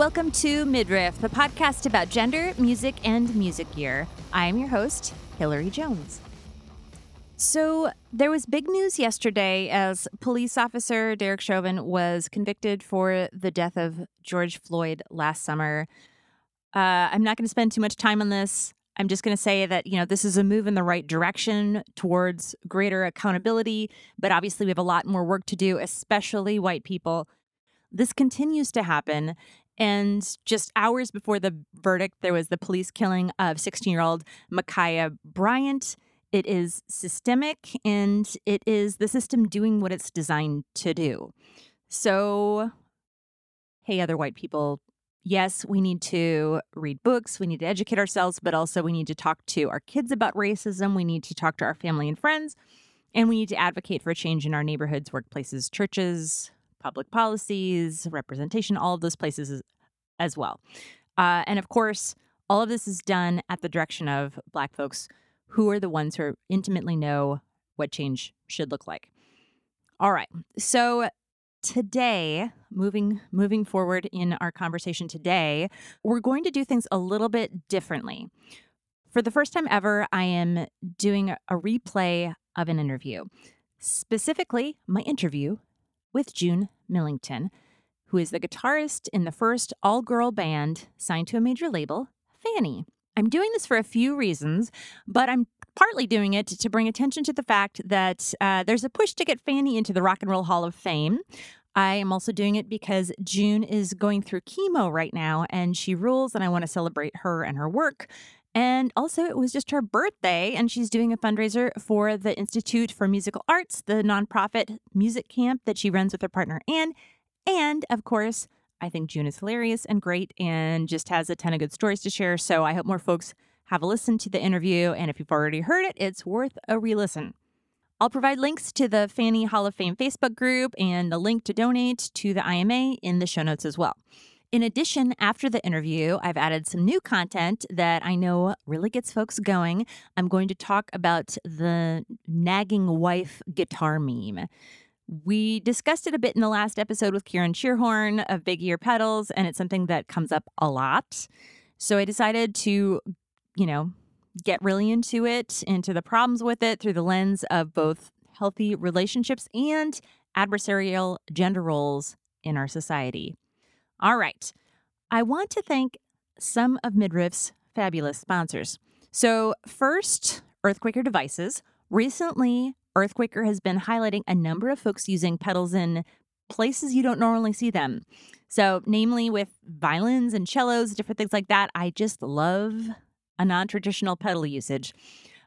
welcome to Midriff, the podcast about gender, music, and music gear. I am your host, Hilary Jones. So, there was big news yesterday as police officer Derek Chauvin was convicted for the death of George Floyd last summer. Uh, I'm not going to spend too much time on this. I'm just going to say that, you know, this is a move in the right direction towards greater accountability, but obviously we have a lot more work to do, especially white people. This continues to happen. And just hours before the verdict, there was the police killing of 16 year old Ma'Khia Bryant. It is systemic and it is the system doing what it's designed to do. So, hey, other white people, yes, we need to read books, we need to educate ourselves, but also we need to talk to our kids about racism, we need to talk to our family and friends, and we need to advocate for change in our neighborhoods, workplaces, churches, public policies, representation, all of those places as well. Uh, and of course, all of this is done at the direction of Black folks who are the ones who intimately know what change should look like. All right. So today, moving moving forward in our conversation today, we're going to do things a little bit differently. For the first time ever, I am doing a replay of an interview. Specifically, my interview with June Millington, who is the guitarist in the first all girl band signed to a major label, Fanny. I'm doing this for a few reasons, but I'm partly doing it to bring attention to the fact that uh, there's a push to get Fanny into the Rock and Roll Hall of Fame. I am also doing it because June is going through chemo right now and she rules, and I want to celebrate her and her work. And also, it was just her birthday, and she's doing a fundraiser for the Institute for Musical Arts, the nonprofit music camp that she runs with her partner, Ann. And of course, I think June is hilarious and great and just has a ton of good stories to share. So I hope more folks have a listen to the interview. And if you've already heard it, it's worth a re listen. I'll provide links to the Fanny Hall of Fame Facebook group and the link to donate to the IMA in the show notes as well. In addition, after the interview, I've added some new content that I know really gets folks going. I'm going to talk about the nagging wife guitar meme. We discussed it a bit in the last episode with Kieran Shearhorn of Big Ear Pedals, and it's something that comes up a lot. So I decided to, you know, get really into it, into the problems with it through the lens of both healthy relationships and adversarial gender roles in our society. All right. I want to thank some of Midriff's fabulous sponsors. So, first, EarthQuaker Devices. Recently, EarthQuaker has been highlighting a number of folks using pedals in places you don't normally see them. So, namely with violins and cellos, different things like that. I just love a non traditional pedal usage.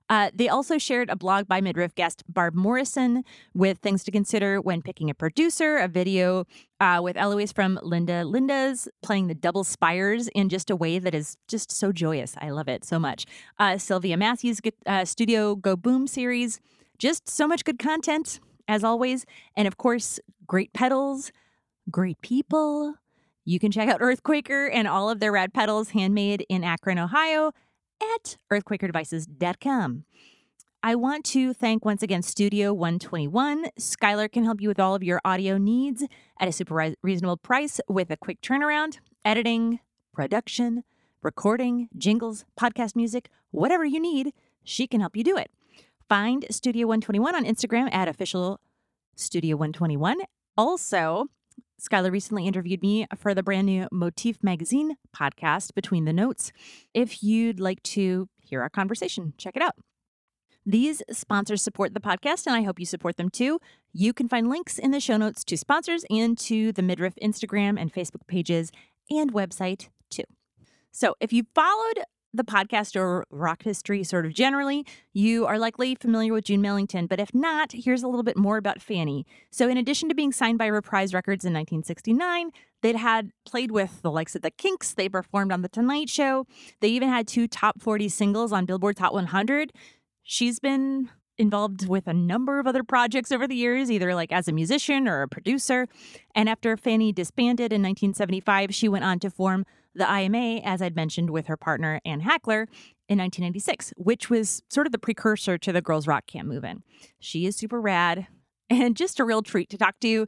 Uh, they also shared a blog by Midriff guest Barb Morrison with things to consider when picking a producer, a video uh, with Eloise from Linda Linda's playing the double spires in just a way that is just so joyous. I love it so much. Uh, Sylvia Massy's uh, Studio Go Boom series. Just so much good content, as always. And of course, great pedals, great people. You can check out EarthQuaker and all of their rad pedals handmade in Akron, Ohio at earthquakerdevices.com. I want to thank once again Studio 121. Skylar can help you with all of your audio needs at a super reasonable price with a quick turnaround, editing, production, recording, jingles, podcast music, whatever you need, she can help you do it. Find Studio 121 on Instagram at official Studio 121. Also, Skylar recently interviewed me for the brand new Motif Magazine podcast, Between the Notes. If you'd like to hear our conversation, check it out. These sponsors support the podcast, and I hope you support them too. You can find links in the show notes to sponsors and to the Midriff Instagram and Facebook pages and website too. So if you followed the podcast or rock history sort of generally, you are likely familiar with June Millington. But if not, here's a little bit more about Fanny. So, in addition to being signed by Reprise Records in 1969, they'd had played with the likes of the Kinks. They performed on The Tonight Show. They even had two top 40 singles on Billboard's Hot 100. She's been involved with a number of other projects over the years, either like as a musician or a producer. And after Fanny disbanded in 1975, she went on to form the IMA, as I'd mentioned, with her partner Ann Hackler in 1996, which was sort of the precursor to the Girls Rock Camp movement. She is super rad and just a real treat to talk to,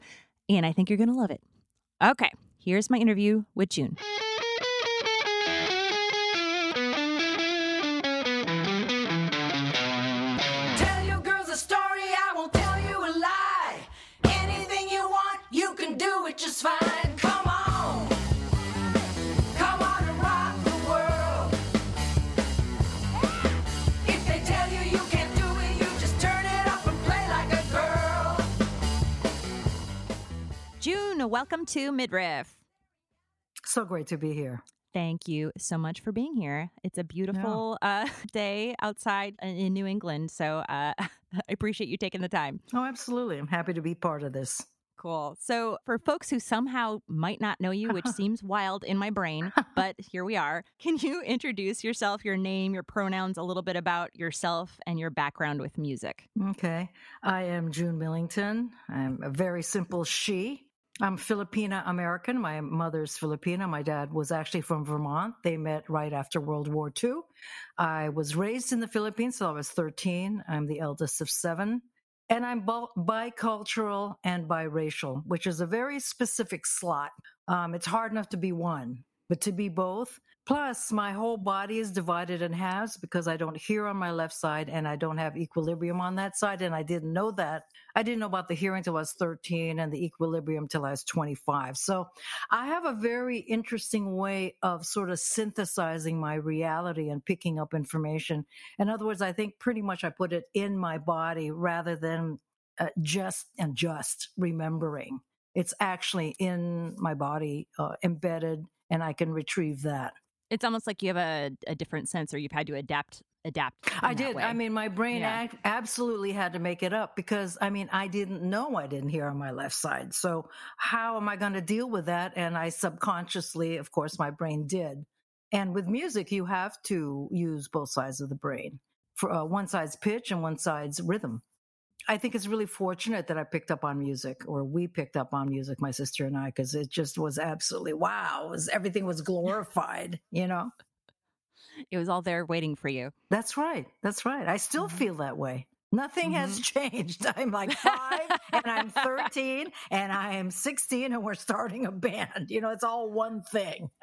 and I think you're going to love it. Okay, Here's my interview with June. Welcome to Midriff. So great to be here. Thank you so much for being here. It's a beautiful uh, day outside in- in New England, so uh, I appreciate you taking the time. Oh, absolutely. I'm happy to be part of this. Cool. So, for folks who somehow might not know you, which seems wild in my brain, but here we are, can you introduce yourself, your name, your pronouns, a little bit about yourself and your background with music? Okay. I am June Millington. I'm a very simple she. I'm Filipina American. My mother's Filipina. My dad was actually from Vermont. They met right after World War II. I was raised in the Philippines, so I was 13. I'm the eldest of seven. And I'm bo- bicultural and biracial, which is a very specific slot. Um, it's hard enough to be one, but to be both. Plus, my whole body is divided in halves because I don't hear on my left side and I don't have equilibrium on that side. And I didn't know that. I didn't know about the hearing till I was 13 and the equilibrium till I was 25. So I have a very interesting way of sort of synthesizing my reality and picking up information. In other words, I think pretty much I put it in my body rather than uh, just and just remembering. It's actually in my body, uh, embedded, and I can retrieve that. It's almost like you have a, a different sense or you've had to adapt adapt. I did. way. I mean, my brain Yeah. ac- absolutely had to make it up because I mean, I didn't know I didn't hear on my left side. So how am I going to deal with that? And I subconsciously, of course, my brain did. And with music, you have to use both sides of the brain for uh, one side's pitch and one side's rhythm. I think it's really fortunate that I picked up on music, or we picked up on music, my sister and I, because it just was absolutely wow. Was everything was glorified, you know. it was all there waiting for you. That's right. That's right. I still Mm-hmm. feel that way. Nothing has changed. I'm like five and I'm 13 and I am 16 and we're starting a band. You know, it's all one thing.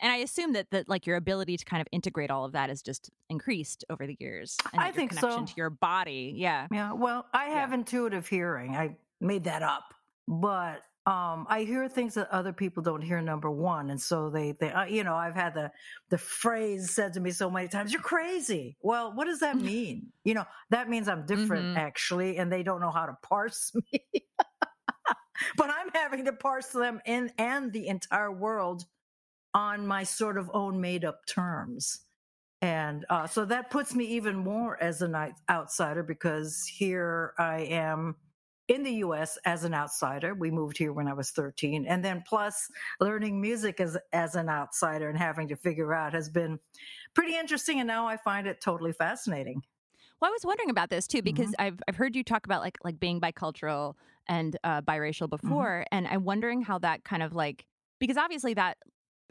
And I assume that that like your ability to kind of integrate all of that has just increased over the years. And I think so. connection to your body. Yeah. Yeah. Well, I have intuitive hearing. I made that up, but um, I hear things that other people don't hear. Number one, and so they, they, uh, you know, I've had the the phrase said to me so many times, "You're crazy." Well, what does that mean? you know, that means I'm different, Mhm. actually, and they don't know how to parse me. but I'm having to parse them in and the entire world on my sort of own made up terms. And uh, so that puts me even more as an outsider because here I am in the US as an outsider. We moved here when I was 13. And then plus learning music as, as an outsider and having to figure out has been pretty interesting. And now I find it totally fascinating. Well, I was wondering about this too because Mm-hmm. I've I've heard you talk about like like being bicultural and uh, biracial Mm-hmm. before, and I'm wondering how that kind of like because obviously that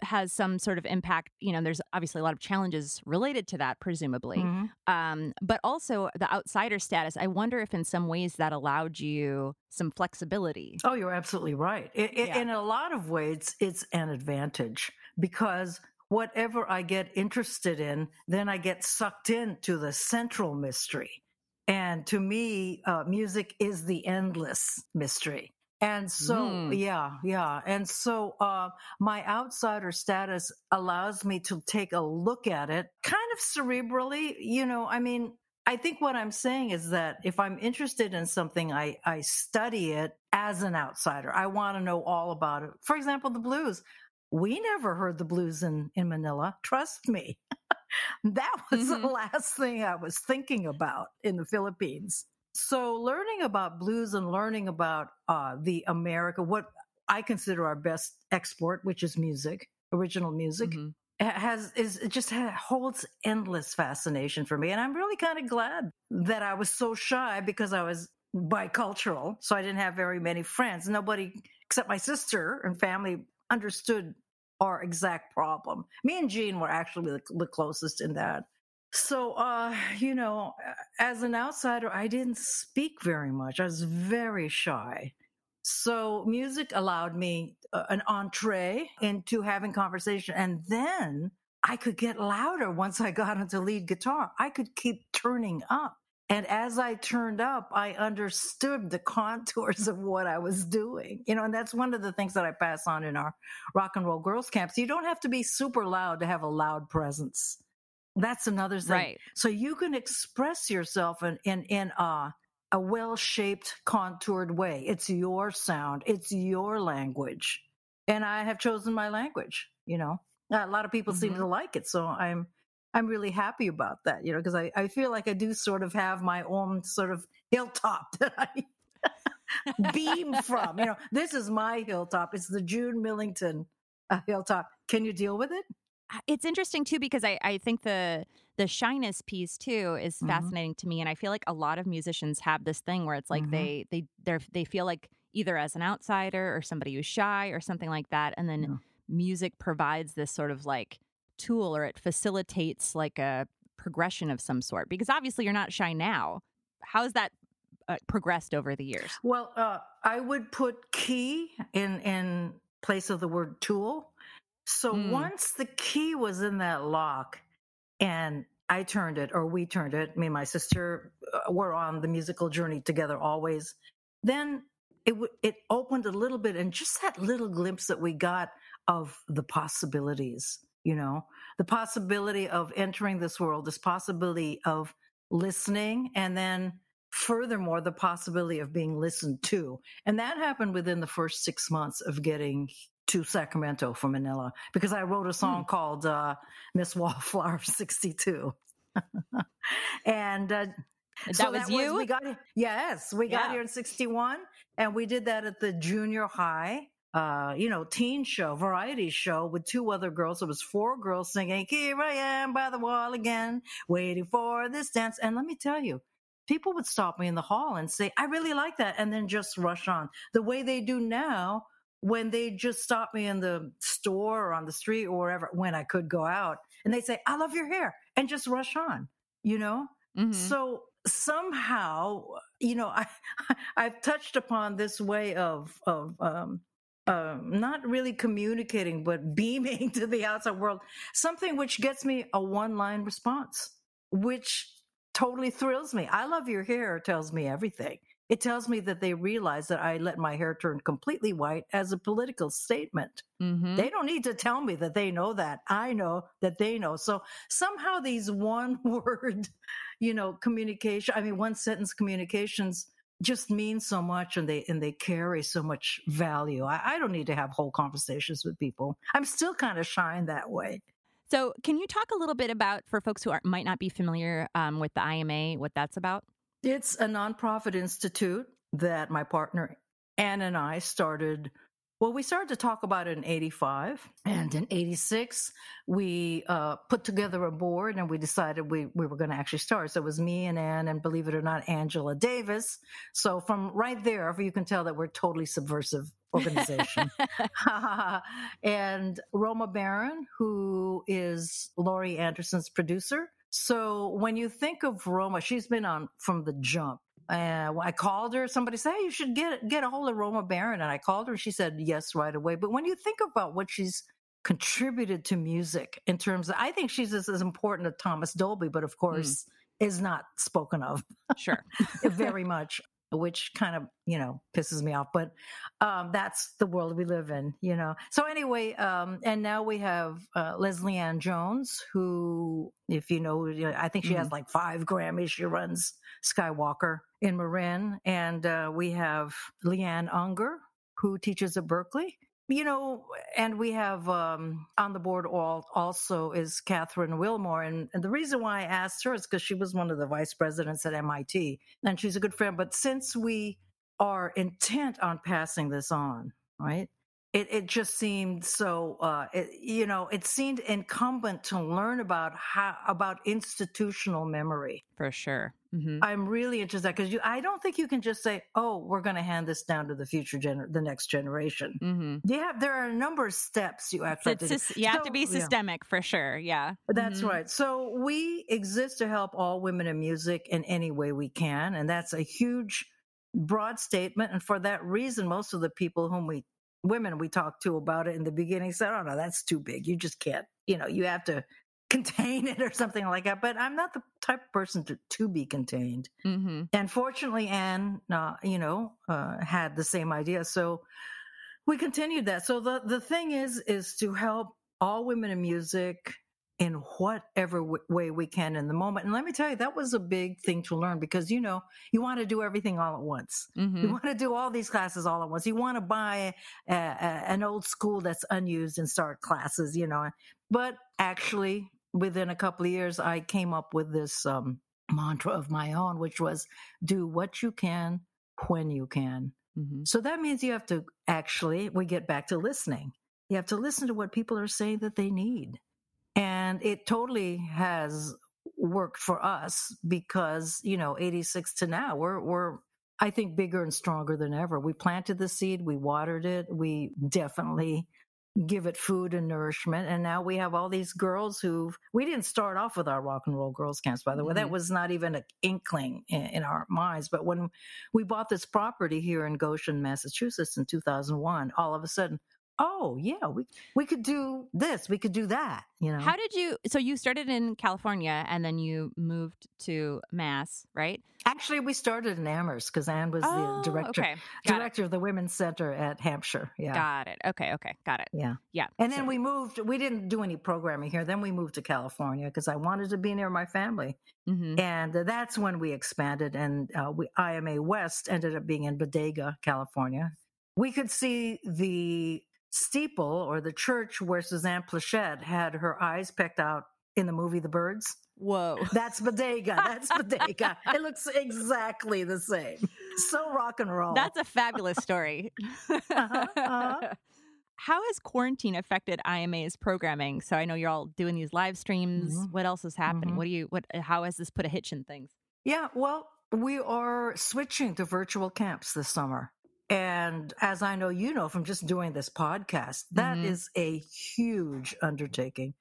has some sort of impact. You know, there's obviously a lot of challenges related to that, presumably. Mhm. Um, but also the outsider status. I wonder if in some ways that allowed you some flexibility. Oh, you're absolutely right. I- I- Yeah. In a lot of ways, it's an advantage because whatever I get interested in, then I get sucked into the central mystery. And to me, uh, music is the endless mystery. And so, Mm. yeah, yeah. And so, uh, my outsider status allows me to take a look at it kind of cerebrally. You know, I mean, I think what I'm saying is that if I'm interested in something, I, I study it as an outsider. I want to know all about it. For example, the blues. We never heard the blues in, in Manila. Trust me. that was the Mhm. last thing I was thinking about in the Philippines. So learning about blues and learning about uh, the America, what I consider our best export, which is music, original music, Mhm. has is it just holds endless fascination for me and i'm really kind of glad that i was so shy because i was bicultural so i didn't have very many friends. Nobody except my sister and family understood our exact problem. Me and jean were actually the, the closest in that so uh you know as an outsider i didn't speak very much i was very shy So music allowed me uh, an entree into having conversation. And then I could get louder once I got into lead guitar. I could keep turning up. And as I turned up, I understood the contours of what I was doing. You know, and that's one of the things that I pass on in our rock and roll girls camps. You don't have to be super loud to have a loud presence. That's another thing. Right. So you can express yourself in in, in a, a well shaped, contoured way. It's your sound. It's your language. And I have chosen my language, you know. A lot of people seem Mhm. to like it. So I'm I'm really happy about that, you know, because I, I feel like I do sort of have my own sort of hilltop that I beam from. You know, this is my hilltop. It's the June Millington uh, hilltop. Can you deal with it? It's interesting too because I, I think the the shyness piece too is Mhm. fascinating to me and i feel like a lot of musicians have this thing where it's like Mhm. they they they they feel like either as an outsider or somebody who's shy or something like that and then Yeah. music provides this sort of like tool or it facilitates like a progression of some sort because obviously you're not shy now how has that uh, progressed over the years Well, uh, I would put key in in place of the word tool. So Mm. once the key was in that lock, and I turned it, or we turned it. Me and my sister uh, were on the musical journey together always. Then it w- it opened a little bit, and just that little glimpse that we got of the possibilities. You know, the possibility of entering this world, this possibility of listening, and then furthermore, the possibility of being listened to. And that happened within the first six months of getting to Sacramento from Manila because I wrote a song called uh, Miss Wallflower 62. and uh, that so was you we got yes, we got here in 61 and we did that at the junior high uh, you know, teen show, variety show with two other girls. It was four girls singing, Here I am by the wall again, waiting for this dance. And let me tell you, people would stop me in the hall and say, I really like that, and then just rush on. The way they do now, when they just stop me in the store or on the street or wherever, when I could go out, and they say, I love your hair, and just rush on, you know? Mhm. So somehow, you know, I I've touched upon this way of of um, um, not really communicating, but beaming to the outside world, something which gets me a one line response, which totally thrills me. I love your hair tells me everything. It tells me that they realize that I let my hair turn completely white as a political statement. Mhm. They don't need to tell me that they know that. I know that they know. So somehow these one word, you know, communication, I mean, one sentence communications just mean so much and they and they carry so much value. I, I don't need to have whole conversations with people. I'm still kind of shy in that way. So, can you talk a little bit about, for folks who are, might not be familiar um, with the IMA, what that's about? It's a nonprofit institute that my partner Ann and I started. Well, we started to talk about it in 85. And in 86, we uh, put together a board and we decided we, we were going to actually start. So it was me and Ann, and believe it or not, Angela Davis. So from right there, you can tell that we're a totally subversive organization. and Roma Baron, who is Laurie Anderson's producer. So when you think of Roma, she's been on from the jump. Uh, I called her, somebody said, hey, you should get get a hold of Roma Baron," And I called her. She said yes right away. But when you think about what she's contributed to music in terms of, I think she's just as important as Thomas Dolby, but of course is not spoken of Sure. very much, which kind of, you know, pisses me off. But um, that's the world we live in, you know. So anyway, um, and now we have uh, Leslie Ann Jones, who, if you know, I think she has like five Grammys. She runs Skywalker in Marin. And uh, we have Leanne Ungar, who teaches at Berklee. You know, and we have um, on the board all, also is Kathryn Willmore. And, and the reason why I asked her is because she was one of the vice presidents at MIT and she's a good friend. But since we are intent on passing this on, right? It, it just seemed so, uh, it, you know, it seemed incumbent to learn about how, about institutional memory. For sure. Hmm I'm really interested because you, I don't think you can just say, "Oh, we're going to hand this down to the future gener, the next generation." hmm Yeah, there are a number of steps you have to sys- you have to be yeah. systemic for sure. Yeah. That's Mhm. right. So we exist to help all women in music in any way we can, and that's a huge broad statement. And for that reason, most of the people whom we, women we talked to about it in the beginning said, oh, no, that's too big. You just can't, you know, you have to contain it or something like that. But I'm not the type of person to, to be contained. Mm-hmm. And fortunately, Ann, uh, you know, uh, had the same idea. So we continued that. So the, the thing is, is to help all women in music in whatever w- way we can in the moment. And let me tell you, that was a big thing to learn because, you know, you want to do everything all at once. Mm-hmm. You want to do all these classes all at once. You want to buy a, a, an old school that's unused and start classes, you know. But actually, within a couple of years, I came up with this um, mantra of my own, which was do what you can when you can. Mm-hmm. So that means you have to actually, we get back to listening. You have to listen to what people are saying that they need. And it totally has worked for us because, you know, 86 to now, we're, we're, I think bigger and stronger than ever. We planted the seed, we watered it, we definitely give it food and nourishment. And now we have all these girls who we didn't start off with our rock and roll girls camps, by the way. That Mhm. was not even an inkling in, in our minds. But when we bought this property here in Goshen, Massachusetts in 2001, all of a sudden, oh yeah, we we could do this, we could do that, you know. How did you? So you started in California and then you moved to Mass, right? Actually, we started in Amherst because Ann was the director Oh, Okay, got it. director of the Women's Center at Hampshire. Yeah. Got it. Okay, okay, got it. Yeah. Yeah. And then So- we moved, we didn't do any programming here. Then we moved to California because I wanted to be near my family. Mhm. And that's when we expanded, and uh, we, IMA West ended up being in Bodega, California. We could see the steeple or the church where Suzanne Pleshette had her eyes pecked out in the movie The Birds. Whoa. That's Bodega. That's Bodega. it looks exactly the same. So rock and roll. That's a fabulous story. Uh-huh, uh-huh. How has quarantine affected IMA's programming? So I know you're all doing these live streams. Mhm. What else is happening? Mhm. What do you what how has this put a hitch in things? Yeah, well, we are switching to virtual camps this summer. And as I know you know from just doing this podcast, that is Mhm. a huge undertaking.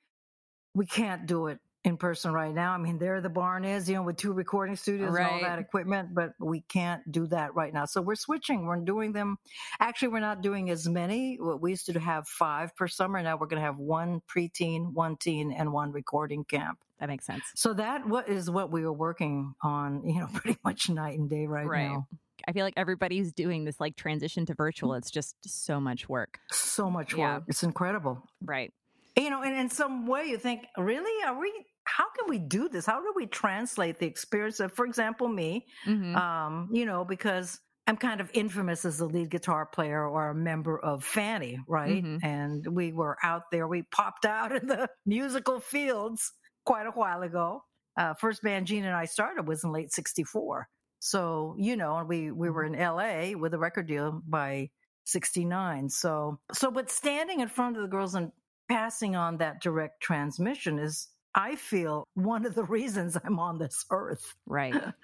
We can't do it in person right now. I mean, there the barn is, you know, with two recording studios and all Right. that equipment, but we can't do that right now. So we're switching. We're doing them. Actually, we're not doing as many. We used to have five per summer. Now we're going to have one preteen, one teen, and one recording camp. That makes sense. So that what is what we are working on, you know, pretty much night and day right, Right. now. I feel like everybody's doing this like transition to virtual. It's just so much work. So much work. Yeah. It's incredible. Right. You know, and in some way you think, really? Are we how can we do this? How do we translate the experience of, for example, me, Mhm. um, you know, because I'm kind of infamous as a lead guitar player or a member of Fanny, right? Mhm. And we were out there, we popped out in the musical fields quite a while ago. Uh, first band Jean and I started was in late 64. So, you know, and we, we were in LA with a record deal by 69. So, so, but standing in front of the girls and passing on that direct transmission is, I feel, one of the reasons I'm on this earth. right.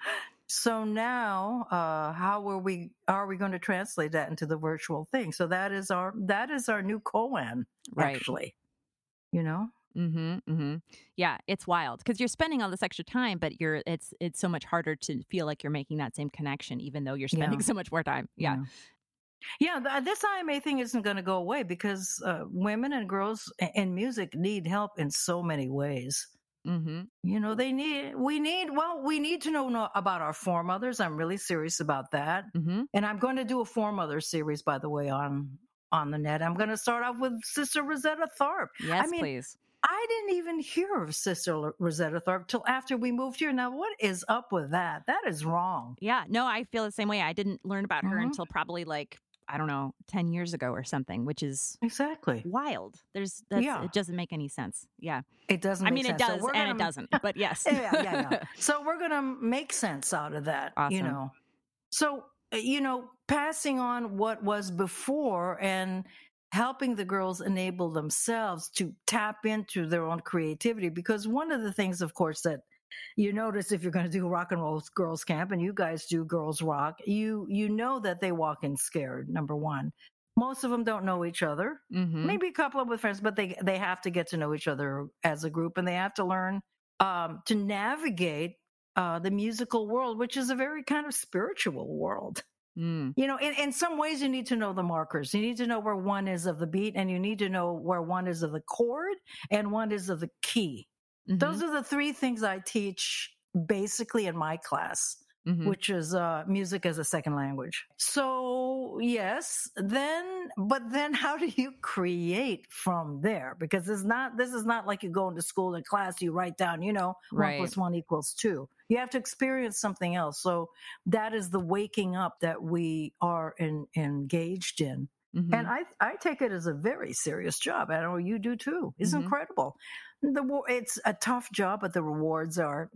So now, uh, how are we are we going to translate that into the virtual thing? So that is our that is our new koan, Right. actually. You know, Mm-hmm. Mm-hmm. Yeah, it's wild because you're spending all this extra time, but you're it's it's so much harder to feel like you're making that same connection, even though you're spending Yeah. so much more time. Yeah. yeah. th- this IMA thing isn't going to go away because uh, women and girls i- in music need help in so many ways. Mm-hmm. You know, they need we need well, we need to know, about our foremothers. I'm really serious about that, Mm-hmm. and I'm going to do a foremother series, by the way, on on the net. I'm going to start off with Sister Rosetta Tharpe. Yes, mean, please. I didn't even hear of Sister Rosetta Tharpe till after we moved here. Now, what is up with that? That is wrong. Yeah. No, I feel the same way. I didn't learn about her Mhm. until probably like I don't know, ten years ago or something, which is Exactly. wild. There's that's, Yeah. it doesn't make any sense. Yeah. It doesn't. I make mean, it sense. Does we're and it gonna- doesn't, but yes. yeah, yeah, yeah. So we're going to make sense out of that. You know. So uh, you know, passing on what was before and helping the girls enable themselves to tap into their own creativity because one of the things of course that you notice if you're going to do rock and roll girls camp and you guys do girls rock you you know that they walk in scared number 1 most of them don't know each other. Mm-hmm. maybe a couple of with friends but they they have to get to know each other as a group and they have to learn um, to navigate uh, the musical world which is a very kind of spiritual world Mm. You know, in, in some ways, you need to know the markers. You need to know where one is of the beat, and you need to know where one is of the chord and one is of the key. Mhm. Those are the three things I teach basically in my class, Mhm. which is uh, music as a second language. So, yes, then, but then how do you create from there? Because it's not, this is not like you go into school and class, you write down, you know, Right. one plus one equals two. You have to experience something else. So that is the waking up that we are in, engaged in. Mhm. And I, I take it as a very serious job. I know you do too. It's Mhm. incredible. The it's a tough job, but the rewards are,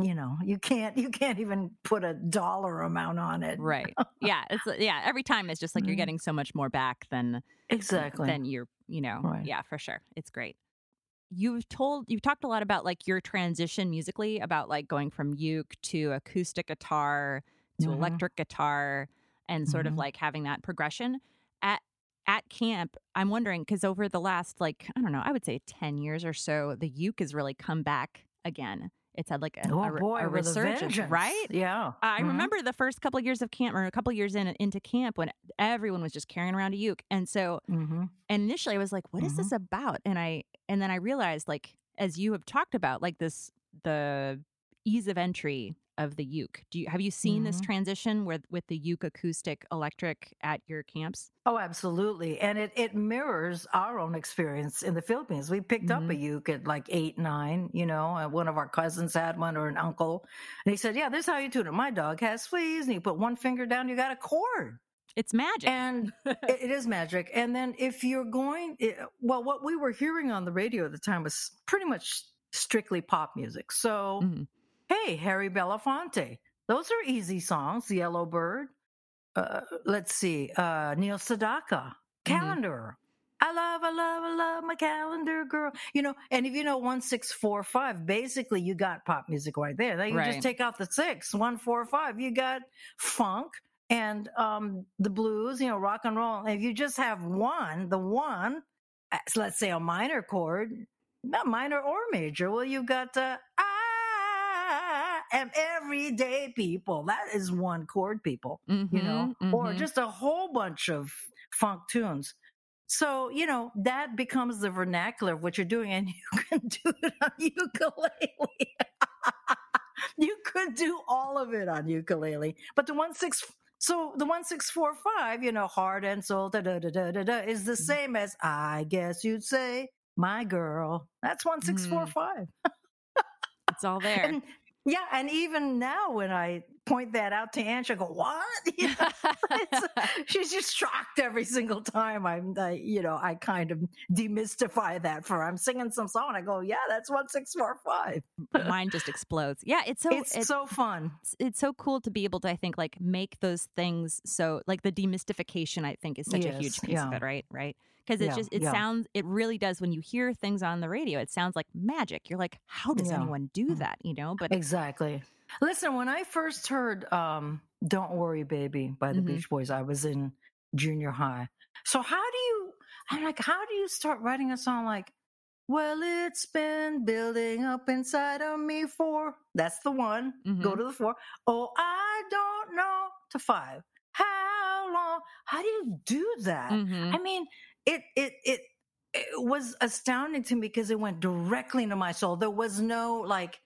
you know, you can't you can't even put a dollar amount on it. right. Yeah. It's yeah. Every time it's just like you're Mhm. getting so much more back than Exactly. than you're you know. Right. Yeah, for sure. It's great. You've told you've talked a lot about like your transition musically about like going from uke to acoustic guitar to Mhm. electric guitar and sort of Mhm. like having that progression at at camp i'm wondering because over the last like i don't know i would say 10 years or so the uke has really come back again it's had like a, oh a, boy, a resurgence right Yeah. I Mhm. remember the first couple of years of camp, or a couple of years in into camp, when everyone was just carrying around a uke, and so Mhm. and initially I was like, "What is Mm-hmm. this about?" And I and then I realized, like, as you have talked about, like this the ease of entry of the uke. Do you have you seen this Mhm. transition with with the uke acoustic electric at your camps? Oh, absolutely. And it, it mirrors our own experience in the Philippines. We picked up a Mhm. uke at like eight, nine, you know, one of our cousins had one or an uncle. And he said, Yeah, this is how you tune it. My dog has fleas. And you put one finger down, you got a chord. It's magic. And it, is magic. And then if you're going, it, well, what we were hearing on the radio at the time was pretty much strictly pop music. So, Mhm. Hey, Harry Belafonte, those are easy songs. Yellow Bird. Uh, let's see, uh, Neil Sedaka, Calendar. I love, I love, I love my calendar girl. You know, and if you know one, six, four, five, basically you got pop music right there. Then you Right. just take out the six, one, four, five. You got funk and um the blues, you know, rock and roll. If you just have one, the one, let's say a minor chord, not minor or major. Well, you've got uh, am everyday people. That is one chord, people. You know, Mhm, or mhm. just a whole bunch of funk tunes. So you know that becomes the vernacular of what you're doing, and you can do it on ukulele. you could do all of it on ukulele, but the one six. So the one six four five, you know, heart and soul, da da da da da, da is the Mm-hmm. same as I guess you'd say, my girl. That's one six four Mm. five. it's all there. And yeah, and even now when I point that out to Ann, she'll go, "What?" You know, she's just shocked every single time. I'm, I, you know, I kind of demystify that for her. I'm singing some song. I go, "Yeah, that's one six four five. Mine just explodes. Yeah, it's so it's it- so fun. it's, it's so cool to be able to i think like make those things so like the demystification i think is such a huge Yes, piece of it right right because it Yeah, just it yeah. sounds it really does when you hear things on the radio it sounds like magic you're like how does Yeah. anyone do Mm. that you know but Exactly. Listen, when I first heard um, "Don't Worry, Baby" by the Mhm. Beach Boys, I was in junior high. So how do you? I'm like, how do you start writing a song like? Well, it's been building up inside of me for. That's the one. Go Mhm. to the four. Oh, I don't know to five. How long? How do you do that? Mhm. I mean, it it it it was astounding to me because it went directly into my soul. There was no like,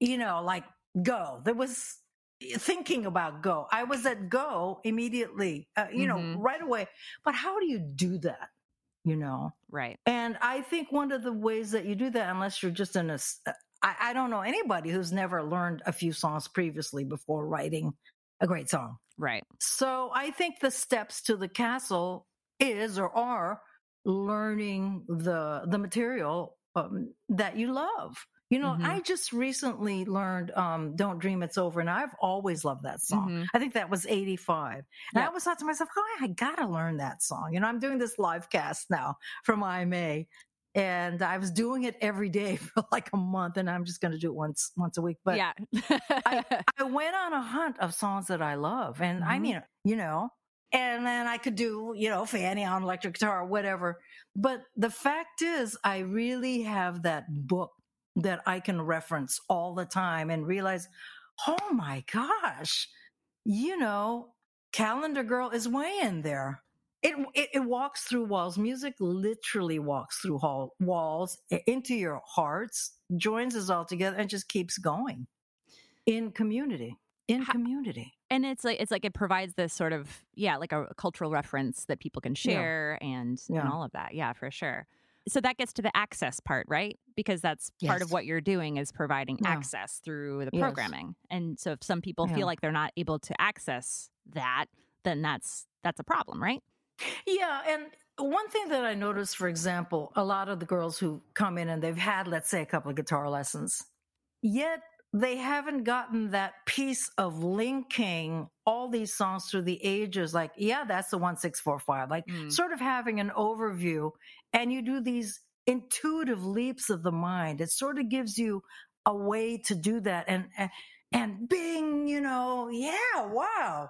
you know, like go. There was thinking about go. I was at go immediately, uh, you know, Mhm. right away. But how do you do that? You know, right and I think one of the ways that you do that, unless you're just in a, uh, I, I don't know anybody who's never learned a few songs previously before writing a great song. right So I think the steps to the castle is or are learning the the material um, that you love. You know, Mhm. I just recently learned um, "Don't Dream It's Over," and I've always loved that song. Mhm. I think that was '85, and I Yep. always thought to myself, "Oh, I gotta learn that song." You know, I'm doing this live cast now from IMA, and I was doing it every day for like a month, and I'm just going to do it once once a week. But yeah I I, went on a hunt of songs that I love. And I Mhm. mean, you know, and then I could do, you know, Fanny on electric guitar whatever. But the fact is, I really have that book that I can reference all the time and realize, oh my gosh, you know, Calendar Girl is way in there. It, it, it walks through walls. Music literally walks through hall, walls into your hearts, joins us all together, and just keeps going in community. In How- community. and it's like it's like it provides this sort of yeah like a, cultural reference that people can share and, and Yeah. all of that yeah for sure so that gets to the access part right because that's part of what you're doing is providing Yeah. access through the Yes. programming and so if some people Yeah. feel like they're not able to access that then that's that's a problem right Yeah, and one thing that I noticed, for example, a lot of the girls who come in and they've had, let's say, a couple of guitar lessons, yet they haven't gotten that piece of linking all these songs through the ages. Like, yeah, that's the one six four five. Like, Mm. sort of having an overview, and you do these intuitive leaps of the mind. It sort of gives you a way to do that, and and, and bing, you know, yeah, wow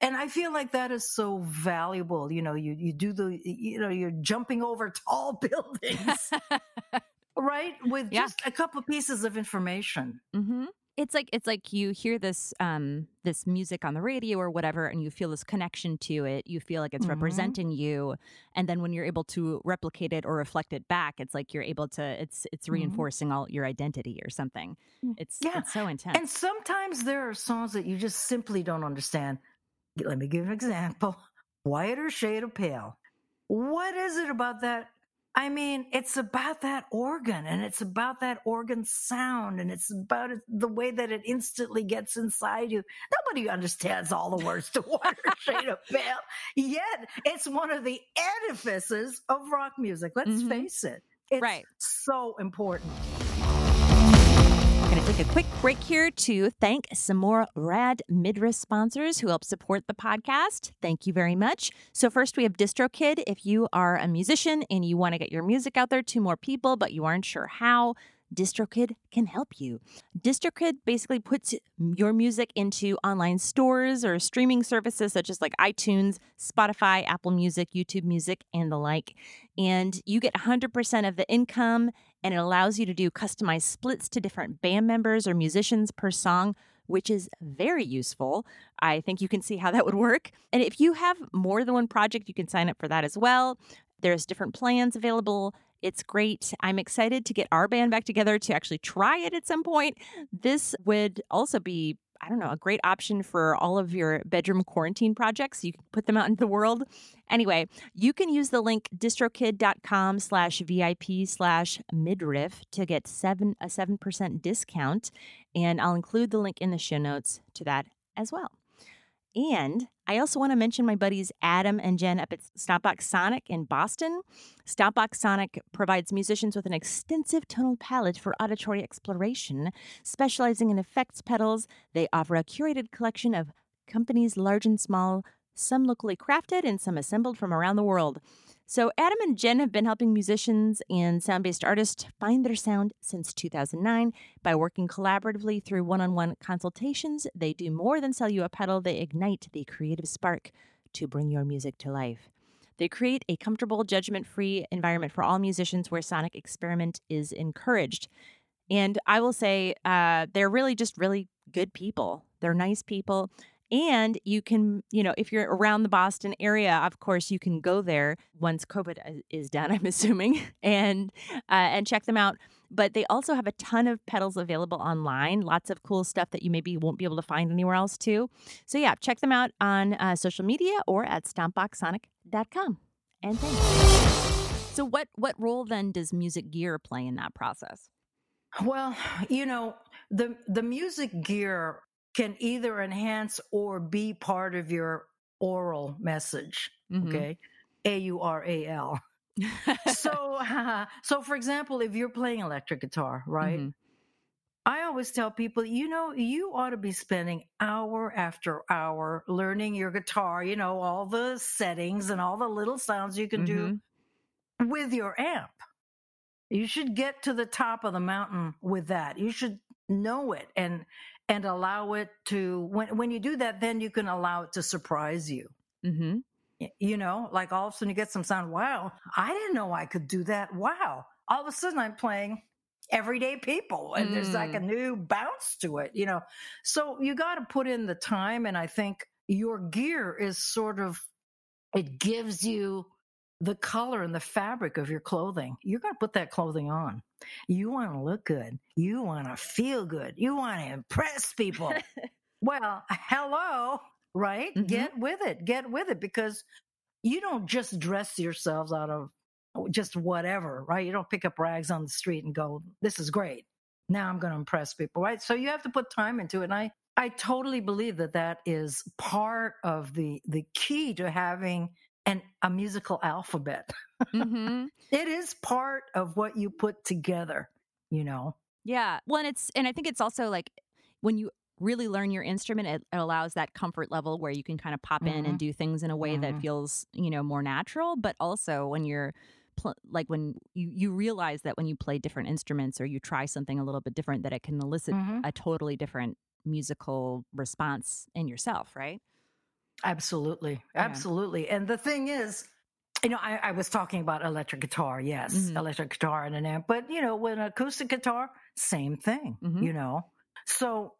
and i feel like that is so valuable you know you you do the you know you're jumping over tall buildings right with Yeah. just a couple pieces of information mm-hmm. it's like it's like you hear this um this music on the radio or whatever and you feel this connection to it you feel like it's Mhm. representing you and then when you're able to replicate it or reflect it back it's like you're able to it's it's Mhm. reinforcing all your identity or something Mm. it's Yeah. it's so intense and sometimes there are songs that you just simply don't understand let me give an example whiter shade of pale what is it about that I mean, it's about that organ and it's about that organ sound and it's about the way that it instantly gets inside you. Nobody understands all the words to Whiter Shade of Pale, yet it's one of the edifices of rock music. Let's Mhm. face it. It's Right. so important. Take a quick break here to thank some more rad midriff sponsors who help support the podcast. Thank you very much. So, first, we have DistroKid. If you are a musician and you want to get your music out there to more people, but you aren't sure how, DistroKid can help you. DistroKid basically puts your music into online stores or streaming services such as like iTunes, Spotify, Apple Music, YouTube Music, and the like. And you get 100% of the income and it allows you to do customized splits to different band members or musicians per song, which is very useful. I think you can see how that would work. And if you have more than one project, you can sign up for that as well. There's different plans available. It's great. I'm excited to get our band back together to actually try it at some point. This would also be I don't know, a great option for all of your bedroom quarantine projects. You can put them out into the world. Anyway, you can use the link distrokid.com slash VIP slash midriff to get seven a seven percent discount. And I'll include the link in the show notes to that as well. And I also want to mention my buddies Adam and Jen up at Stompbox Sonic in Boston. Stompbox Sonic provides musicians with an extensive tonal palette for auditory exploration. Specializing in effects pedals, they offer a curated collection of companies large and small, some locally crafted and some assembled from around the world. So, Adam and Jen have been helping musicians and sound based artists find their sound since 2009 by working collaboratively through one on one consultations. They do more than sell you a pedal, they ignite the creative spark to bring your music to life. They create a comfortable, judgment free environment for all musicians where sonic experiment is encouraged. And I will say, uh, they're really just really good people. They're nice people. And you can, you know, if you're around the Boston area, of course, you can go there once COVID is- is done, I'm assuming, and uh, and check them out. But they also have a ton of pedals available online, lots of cool stuff that you maybe won't be able to find anywhere else too. So yeah, check them out on uh, social media or at stompboxsonic.com. And thanks. So what what role then does music gear play in that process? Well, you know, the the music gear can either enhance or be part of your oral message. Mhm. Okay. A U R A L. So, so for example, if you're playing electric guitar, right? Mhm. I always tell people, you know, you ought to be spending hour after hour learning your guitar, you know, all the settings and all the little sounds you can do with your amp. You should get to the top of the mountain with that. You should know it and and allow it to when when you do that then you can allow it to surprise you. Mhm. You know, like all of a sudden you get some sound, wow, I didn't know I could do that. Wow. All of a sudden I'm playing everyday people and there's like a new bounce to it, you know. So you got to put in the time and I think your gear is sort of it gives you the color and the fabric of your clothing. You're going to put that clothing on. You want to look good. You want to feel good. You want to impress people. well, hello, right? Mhm. Get with it. Get with it because you don't just dress yourselves out of just whatever, right? You don't pick up rags on the street and go, this is great. Now I'm going to impress people, right? So you have to put time into it. And I, I totally believe that that is part of the, the key to having an, a musical alphabet. hmm It is part of what you put together, you know? Yeah. Well, and it's and I think it's also like when you really learn your instrument, it, it allows that comfort level where you can kind of pop in and do things in a way that Mhm. feels you know more natural. But also when you're pl- like when you you realize that when you play different instruments or you try something a little bit different, that it can elicit Mhm. a totally different musical response in yourself, right? Absolutely. Absolutely. And the thing is, you know, I, I was talking about electric guitar, yes, Mhm. electric guitar and an amp, but you know, with an acoustic guitar, same thing, Mhm. you know. So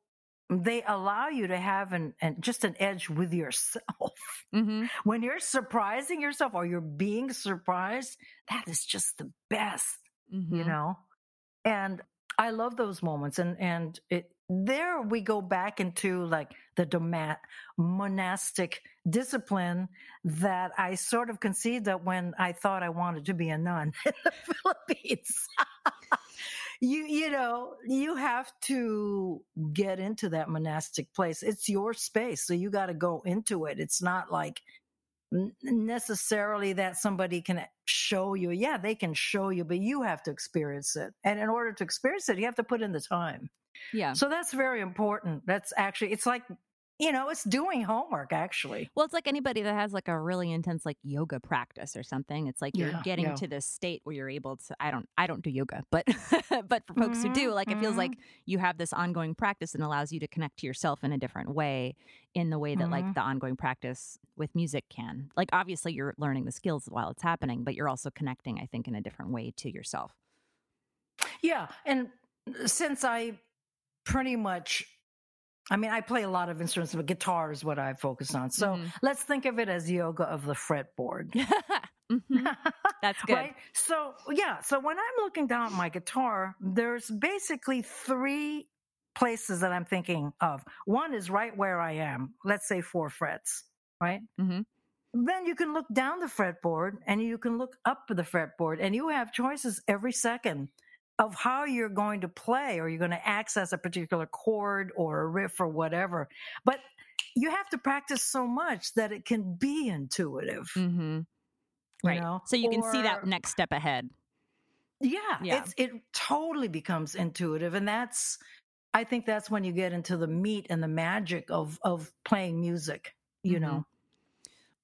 they allow you to have an, an just an edge with yourself. Mm-hmm. when you're surprising yourself or you're being surprised, that is just the best Mm-hmm. you know and i love those moments and and it there we go back into like the doma- monastic discipline that i sort of conceived that when i thought i wanted to be a nun in the philippines. You you know you have to get into that monastic place. It's your space so you got to go into it. It's not like necessarily that somebody can show you. Yeah, they can show you, but you have to experience it. And in order to experience it, you have to put in the time. Yeah. So that's very important. That's actually, it's like, you know, it's doing homework actually. Well, it's like anybody that has like a really intense like yoga practice or something. It's like you're Yeah, getting yeah. to this state where you're able to. I don't. I don't do yoga, but but for folks who do, like it feels mhm. like you have this ongoing practice and allows you to connect to yourself in a different way, in the way that like Mhm. the ongoing practice with music can. Like obviously you're learning the skills while it's happening, but you're also connecting. I think in a different way to yourself. Yeah. And since I pretty much, I mean, I play a lot of instruments, but guitar is what I focus on. So Mhm. let's think of it as yoga of the fretboard. Mhm. That's good. Right? So, yeah. So when I'm looking down at my guitar, there's basically three places that I'm thinking of. One is right where I am, let's say four frets, right? Mm-hmm Then you can look down the fretboard and you can look up the fretboard, and you have choices every second of how you're going to play or you're going to access a particular chord or a riff or whatever. But you have to practice so much that it can be intuitive. hmm you Right. know? so you can see that next step ahead. Yeah, Yeah. it's it totally becomes intuitive, and that's I think that's when you get into the meat and the magic of of playing music. You Mhm. know,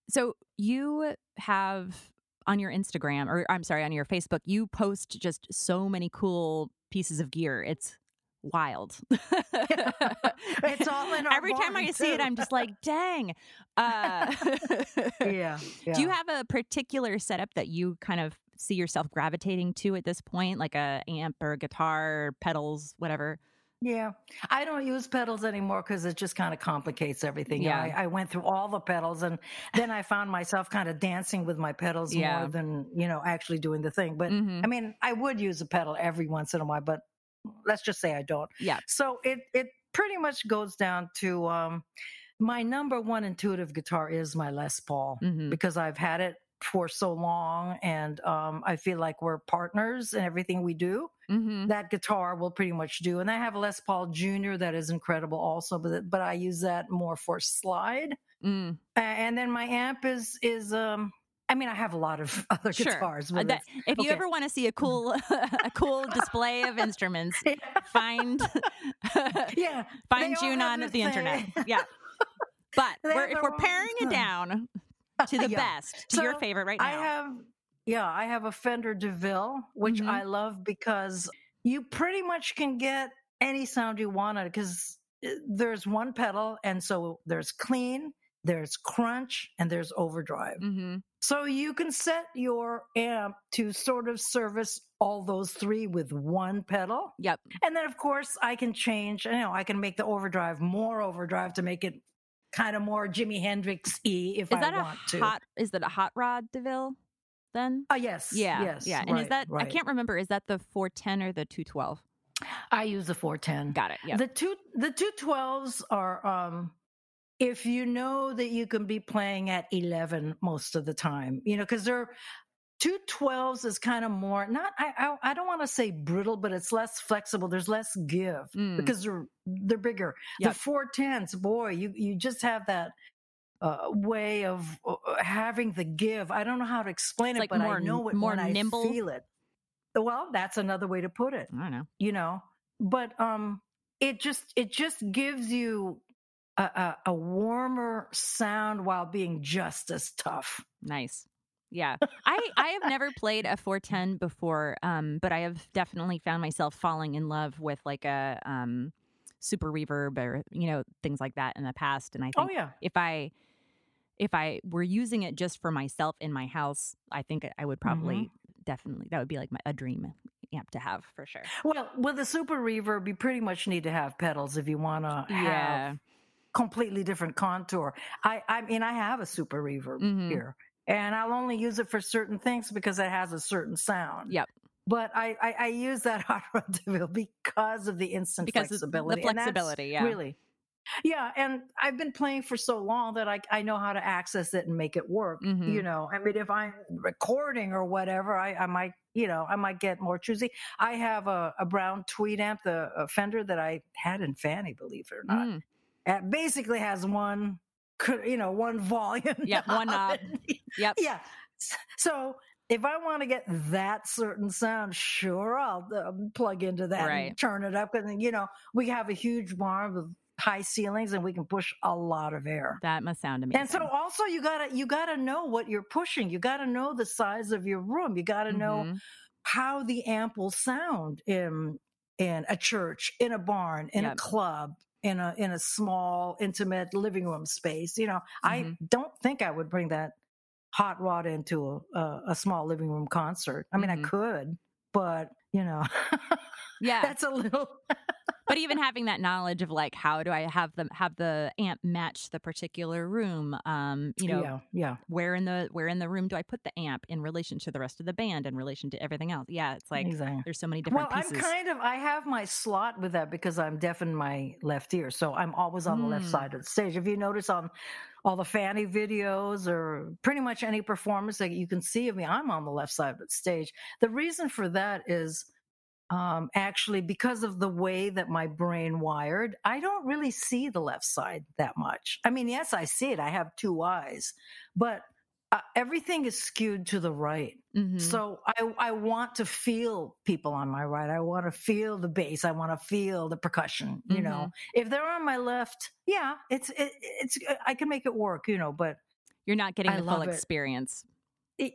So you have on your Instagram, or I'm sorry, on your Facebook, you post just so many cool pieces of gear. It's wild. It's all in our Every time I barn, see it. I'm just like, dang. Uh, yeah, yeah. Do you have a particular setup that you kind of see yourself gravitating to at this point, like a amp or guitar, pedals, whatever? Yeah, I don't use pedals anymore because it just kind of complicates everything. Yeah. I, I went through all the pedals, and then I found myself kind of dancing with my pedals Yeah. more than you know actually doing the thing. But Mhm. I mean, I would use a pedal every once in a while, but let's just say I don't. Yeah. So it it pretty much goes down to um, my number one intuitive guitar is my Les Paul Mhm. because I've had it for so long, and um, I feel like we're partners in everything we do hmm that guitar will pretty much do. And I have a Les Paul Junior that is incredible also, but but I use that more for slide. Mm. And then my amp is is um I mean I have a lot of other Sure. guitars. Uh, But that- if you okay. ever want to see a cool, a cool display of instruments, find yeah, find June on the internet. Yeah, but we're, if we're paring it down to the Yeah. best, to your favorite right now, I have yeah, I have a Fender DeVille, which Mhm. I love because you pretty much can get any sound you want on it because there's one pedal, and so there's clean, there's crunch, and there's overdrive. hmm So you can set your amp to sort of service all those three with one pedal. Yep. And then of course I can change, you know, I can make the overdrive more overdrive to make it kind of more Jimi Hendrix y if Is I that a want to. hot? Is that a hot rod DeVille? Then Oh yes, yeah, yes, yeah. And is right, that I can't remember. Is that the four ten or the two twelve? I use the four ten. Got it. Yeah. The two the two twelves are um if you know that you can be playing at eleven most of the time, you know, because they're two twelves is kind of more not I I, I don't want to say brittle, but it's less flexible. There's less give Mm. because they're they're bigger. Yep. The four tens, boy, you you just have that. Uh, way of uh, having the give. I don't know how to explain It's it, like but more- I know it more when nimble? I feel it. Well, that's another way to put it I know. you know but um it just it just gives you a, a, a warmer sound while being just as tough Nice. Yeah. I I have never played a 410 before, um, but I have definitely found myself falling in love with like a um super reverb or you know things like that in the past and I oh yeah if I if I were using it just for myself in my house, I think I would probably Mm-hmm. definitely that would be like my, a dream amp to have for sure. well with a super reverb you pretty much need to have pedals if you want to Yeah. have completely different contour i i mean i have a super reverb Mhm. here and i'll only use it for certain things because it has a certain sound Yep. but I, I, I use that hot rod DeVille because of the instant Because of the flexibility. flexibility, yeah. Really. Yeah. And I've been playing for so long that I, I know how to access it and make it work. Mhm. You know, I mean, if I'm recording or whatever, I, I might, you know, I might get more choosy. I have a, a brown tweed amp, the a Fender that I had in Fanny, believe it or not. Mm. It basically has one, you know, one volume. Yep, one knob. Yep. Yeah. So if I want to get that certain sound, sure, I'll uh, plug into that Right. and turn it up. And you know, we have a huge barn with high ceilings, and we can push a lot of air. That must sound amazing. And so also you gotta you gotta know what you're pushing. You gotta know the size of your room. You gotta know Mhm. how the amp will sound in in a church, in a barn, in Yep. a club, in a in a small intimate living room space. You know, I Mhm. don't think I would bring that hot rod into a, a, a small living room concert. I mean, Mhm. I could, but you know, Yeah. that's a little. but even having that knowledge of like how do I have them have the amp match the particular room? Um, you know, yeah, yeah. where in the where in the room do I put the amp in relation to the rest of the band in relation to everything else? Yeah, it's like exactly. there's so many Well, different pieces. Well I'm kind of I have my slot with that because I'm deaf in my left ear, so I'm always on the left Mm. side of the stage. If you notice on all the Fanny videos or pretty much any performance that you can see of me, I'm on the left side of the stage. The reason for that is um, actually because of the way that my brain wired. I don't really see the left side that much. I mean, yes, I see it. I have two eyes, but uh, everything is skewed to the right. Mhm. So I I want to feel people on my right. I want to feel the bass. I want to feel the percussion. You know, Mm-hmm. if they're on my left, yeah, it's it, it's I can make it work. You know, but You're not getting I the full it. experience.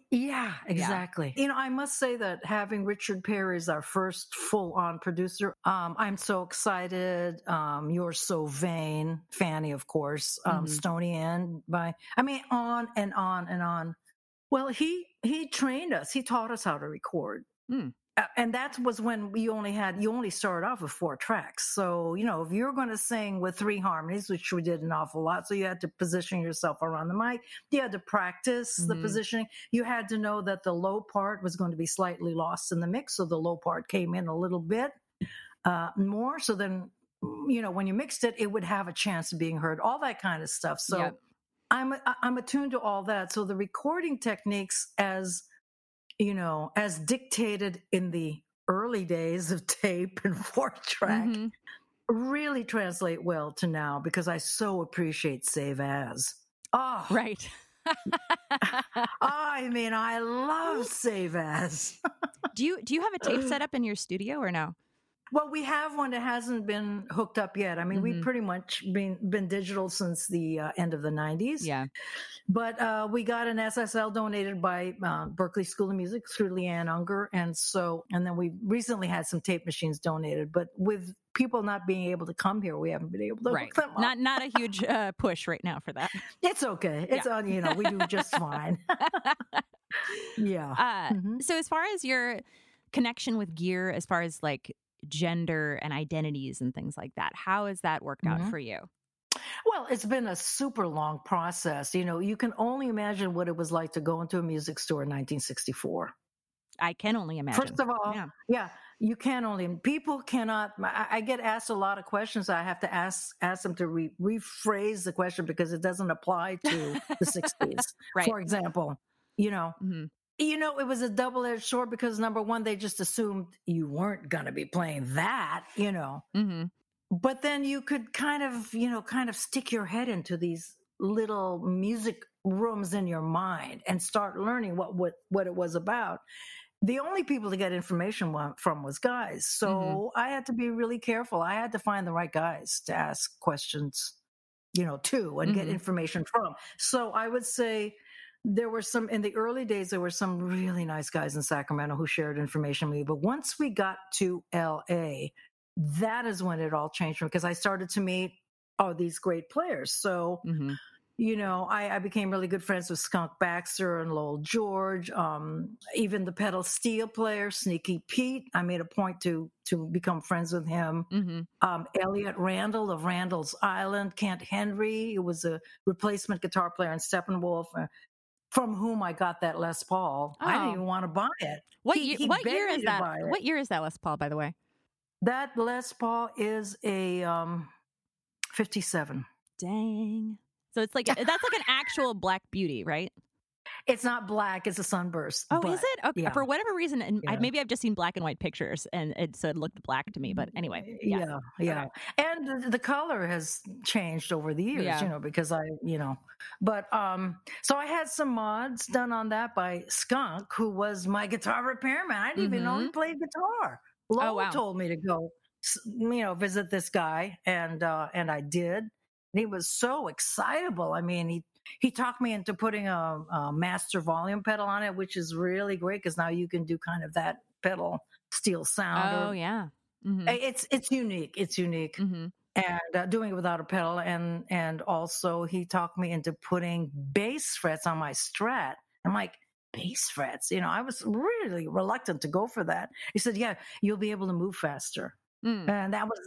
Yeah, exactly. You know, I must say that having Richard Perry as our first full on producer, um, I'm so excited. Um, You're so vain, Fanny, of course, um, Mhm. Stoney End, by I mean, on and on and on. Well, he he trained us. He taught us how to record. Uh, and that was when we only had you only started off with four tracks so you know if you're going to sing with three harmonies which we did an awful lot so you had to position yourself around the mic you had to practice the Mhm. positioning you had to know that the low part was going to be slightly lost in the mix so the low part came in a little bit uh, more so then you know when you mixed it it would have a chance of being heard all that kind of stuff so Yep. i'm i'm attuned to all that so the recording techniques as you know as dictated in the early days of tape and four track Mhm. really translate well to now because i so appreciate save as oh Right. i mean i love save as do you do you have a tape set up in your studio or no? Well, we have one that hasn't been hooked up yet. I mean, Mhm. we've pretty much been been digital since the uh, end of the '90s. Yeah. But uh, we got an SSL donated by uh, Berklee School of Music through Leanne Ungar, and so and then we recently had some tape machines donated. But with people not being able to come here, we haven't been able to Right. hook them up. Not not a huge uh, push right now for that. it's okay. It's on. You know, we do just fine. yeah. Uh, Mhm. So, as far as your connection with gear, as far as like gender and identities and things like that, how has that worked out Mhm. for you? Well, it's been a super long process. You know, you can only imagine what it was like to go into a music store in 1964. I can only imagine. First of all, Yeah. yeah, you can only people cannot. I, I get asked a lot of questions. I have to ask ask them to re, rephrase the question because it doesn't apply to the 60s. Right. For example, you know, Mhm. You know, it was a double edged sword because number one, they just assumed you weren't going to be playing that. You know, Mhm. but then you could kind of you know kind of stick your head into these little music rooms in your mind and start learning what what what it was about the only people to get information from was guys so i had to be really careful i had to find the right guys to ask questions you know to and get Mhm. information from so i would say there were some in the early days there were some really nice guys in sacramento who shared information with me but once we got to la that is when it all changed because I started to meet all these great players. So, Mhm. you know, I, I became really good friends with Skunk Baxter and Lowell George, um, even the pedal steel player, Sneaky Pete. I made a point to to become friends with him. Mhm. Um, Elliott Randall of Randall's Island, Kent Henry, who was a replacement guitar player in Steppenwolf, uh, from whom I got that Les Paul. I didn't Oh. even want to buy it. What He- year? he What year is that? What year is that Les Paul? By the way. That Les Paul is a um, 57. Dang. So it's like that's like an actual Black Beauty, right? It's not black; it's a sunburst. Oh, but- is it? Okay. yeah. For whatever reason, and I, maybe I've just seen black and white pictures, and it so it looked black to me. But anyway, yeah. yeah, yeah. And the, color has changed over the years, Yeah. you know, because I, you know, but um, so I had some mods done on that by Skunk, who was my guitar repairman. I didn't even know he played guitar. Lowell Mm-hmm. Oh, wow. told me to go, you know, visit this guy, and uh, and I did. And he was so excitable. I mean, he he talked me into putting a, a master volume pedal on it, which is really great because now you can do kind of that pedal steel sound. Oh or- yeah. hmm It's it's unique. It's unique, hmm and uh, doing it without a pedal, and and also he talked me into putting bass frets on my Strat. I'm like bass frets, you know. I was really reluctant to go for that. He said, "Yeah, you'll be able to move faster," Mm. and that was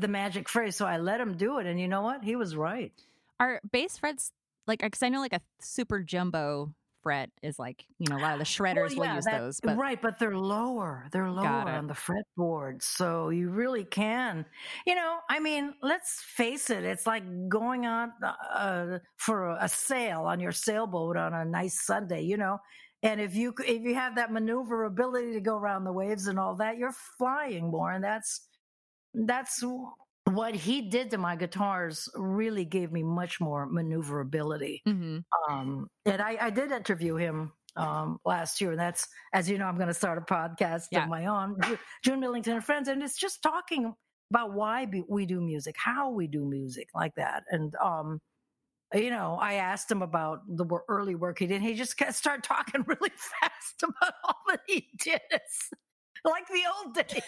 the magic phrase. So I let him do it, and you know what? He was right. Are bass frets like? Because I know like a super jumbo fret is like you know a lot of the shredders Well, will use that- those, but right, but they're lower. They're lower on the fretboard, so you really can. You know, I mean, let's face it. It's like going on uh, for a sail on your sailboat on a nice Sunday. You know, and if you if you have that maneuverability to go around the waves and all that, you're flying more, and that's that's what he did to my guitars. Really gave me much more maneuverability Mhm. um, and I, I did interview him um, last year, and that's as you know, I'm going to start a podcast Yeah. of my own, June Millington and Friends, and it's just talking about why we do music, how we do music, like that, and um, you know, I asked him about the early work he did. He just started talking really fast about all that he did, It's like the old days.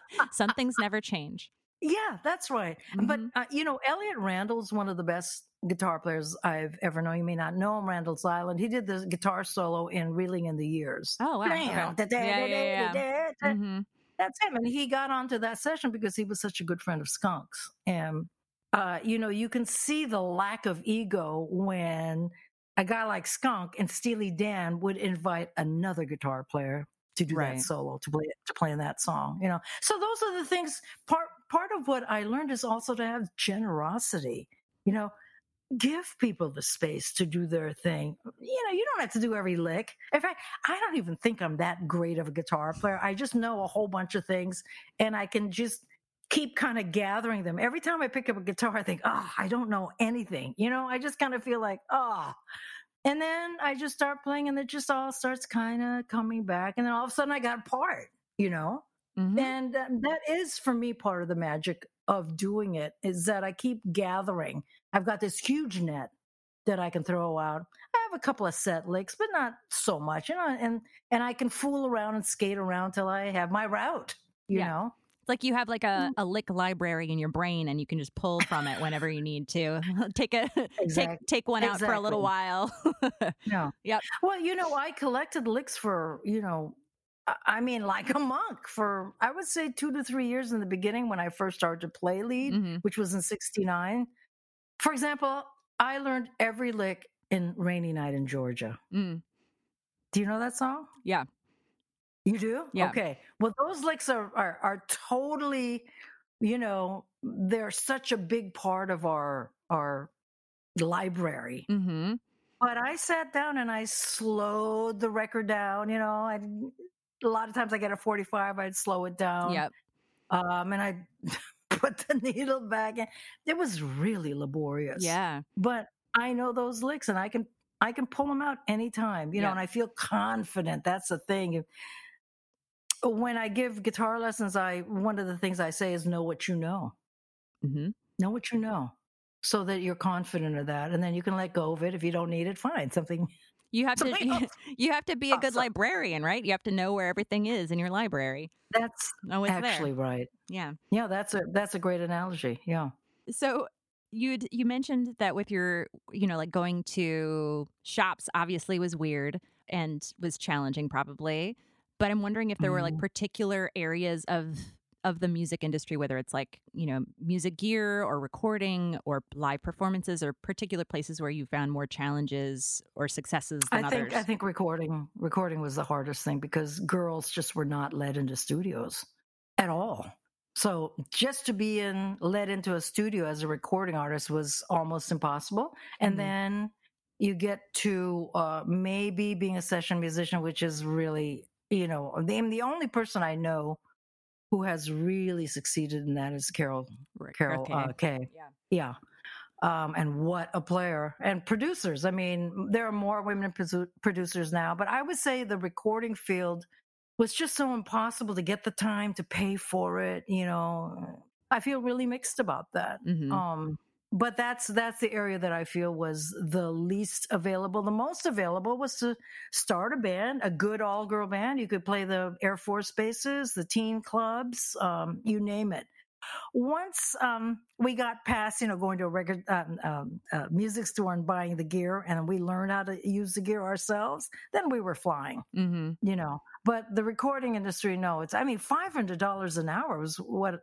some things never change. Yeah, that's right. But Mhm. uh, you know, Elliott Randall's one of the best guitar players I've ever known. You may not know him, Randall's Island. He did the guitar solo in "Reeling in the Years." Oh wow. Yeah, yeah, yeah. Mhm. That's him, and he got onto that session because he was such a good friend of Skunk's. And uh, you know, you can see the lack of ego when a guy like Skunk and Steely Dan would invite another guitar player to do Right. that solo to play to play in that song. You know, so those are the things. Part part of what I learned is also to have generosity. You know, give people the space to do their thing. You know, you don't have to do every lick. In fact, I don't even think I'm that great of a guitar player. I just know a whole bunch of things and I can just keep kind of gathering them. Every time I pick up a guitar, I think, oh, I don't know anything. You know, I just kind of feel like, oh. And then I just start playing and it just all starts kind of coming back. And then all of a sudden I got a part, you know? Mhm. And um, that is for me part of the magic of doing it is that I keep gathering. I've got this huge net that I can throw out. I have a couple of set licks, but not so much, you know, and and I can fool around and skate around till I have my route, you Yeah. know. It's like you have like a, a lick library in your brain and you can just pull from it whenever you need to. take a take take one out for a little while. Yeah. Yep. Well, you know, I collected licks for, you know, I- mean, like a monk for, I would say, two to three years in the beginning when I first started to play lead, Mhm. which was in 69. For example, I learned every lick in Rainy Night in Georgia. Mm. Do you know that song? Yeah. You do? Yeah. Okay. Well, those licks are, are are totally, you know, they're such a big part of our our library. Mm-hmm. But I sat down and I slowed the record down. You know, I a lot of times I get a forty five. I'd slow it down. Yep. Um, and I put the needle back in. It was really laborious. Yeah. But I know those licks, and I can I can pull them out anytime. You know, Yeah. and I feel confident. That's the thing. When I give guitar lessons, I one of the things I say is know what you know. Mm-hmm. Know what you know, so that you're confident of that, and then you can let go of it if you don't need it. Fine, something. You have to else. you have to be a good Awesome. librarian, right? You have to know where everything is in your library. That's actually there. right. Yeah. Yeah, that's a that's a great analogy. Yeah. So you you mentioned that with your you know like going to shops obviously was weird and was challenging probably but i'm wondering if there were like Mhm. particular areas of of the music industry whether it's like you know music gear or recording or live performances or particular places where you found more challenges or successes than I think others I think recording recording was the hardest thing because girls just were not led into studios at all. So just to be in led into a studio as a recording artist was almost impossible. And Mhm. then you get to uh, maybe being a session musician, which is really you know I'm the only person I know who has really succeeded in that is Carol Carol okay. uh, Kaye. Yeah. Yeah. Um, and what a player and producers. I mean, there are more women producers now, but I would say the recording field was just so impossible to get the time to pay for it. You know, I feel really mixed about that. Mhm. Um, but that's that's the area that I feel was the least available. The most available was to start a band, a good all girl band. You could play the Air Force bases, the teen clubs, um, you name it. Once um, we got past, you know, going to a record um, um, uh, music store and buying the gear, and we learned how to use the gear ourselves, then we were flying Mhm. you know but the recording industry no it's i mean $500 an hour was what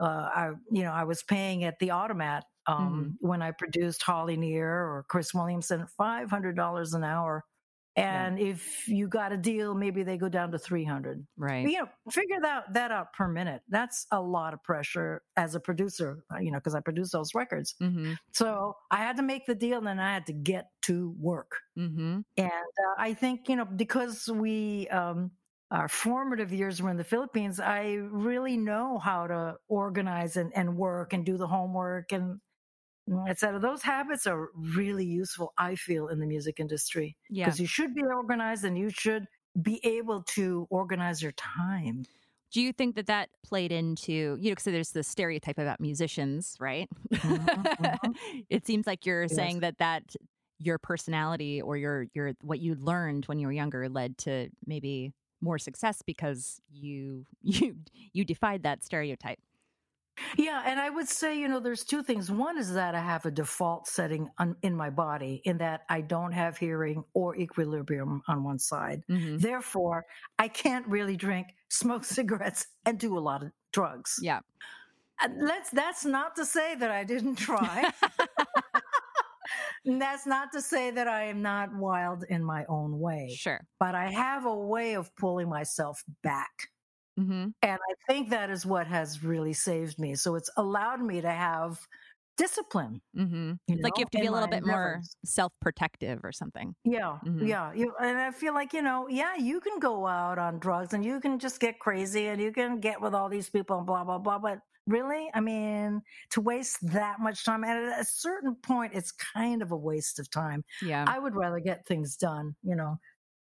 uh, i you know i was paying at the Automatt um, when i produced holly near or Cris Williamson $500 an hour. And if you got a deal maybe they go down to 300 right. you know figure that that out per minute. That's a lot of pressure as a producer uh, you know because i produce those records. Mhm. so i had to make the deal and then i had to get to work. Mhm. and uh, I think, you know, because we, um, our formative years were in the Philippines, I really know how to organize and, and work and do the homework and et cetera. Those habits are really useful, I feel, in the music industry. yeah Because you should be organized and you should be able to organize your time. Do you think that that played into, you know, because there's the stereotype about musicians, right? mhm. it seems like you're Yes. saying that that your personality or your your what you learned when you were younger led to maybe more success because you you you defied that stereotype. Yeah, and I would say, you know, there's two things. One is that I have a default setting on, in my body in that I don't have hearing or equilibrium on one side. Mhm. Therefore, I can't really drink, smoke cigarettes, and do a lot of drugs. Yeah. And Let's, that's not to say that I didn't try. And that's not to say that I am not wild in my own way, Sure. but I have a way of pulling myself back. Hmm And I think that is what has really saved me. So it's allowed me to have discipline. hmm You Like you have to be a little bit more self-protective or something. Yeah, Mhm. yeah. You, and I feel like, you know, yeah, you can go out on drugs and you can just get crazy and you can get with all these people and blah, blah, blah. But really, I mean, to waste that much time, and at a certain point, it's kind of a waste of time. Yeah. I would rather get things done, you know.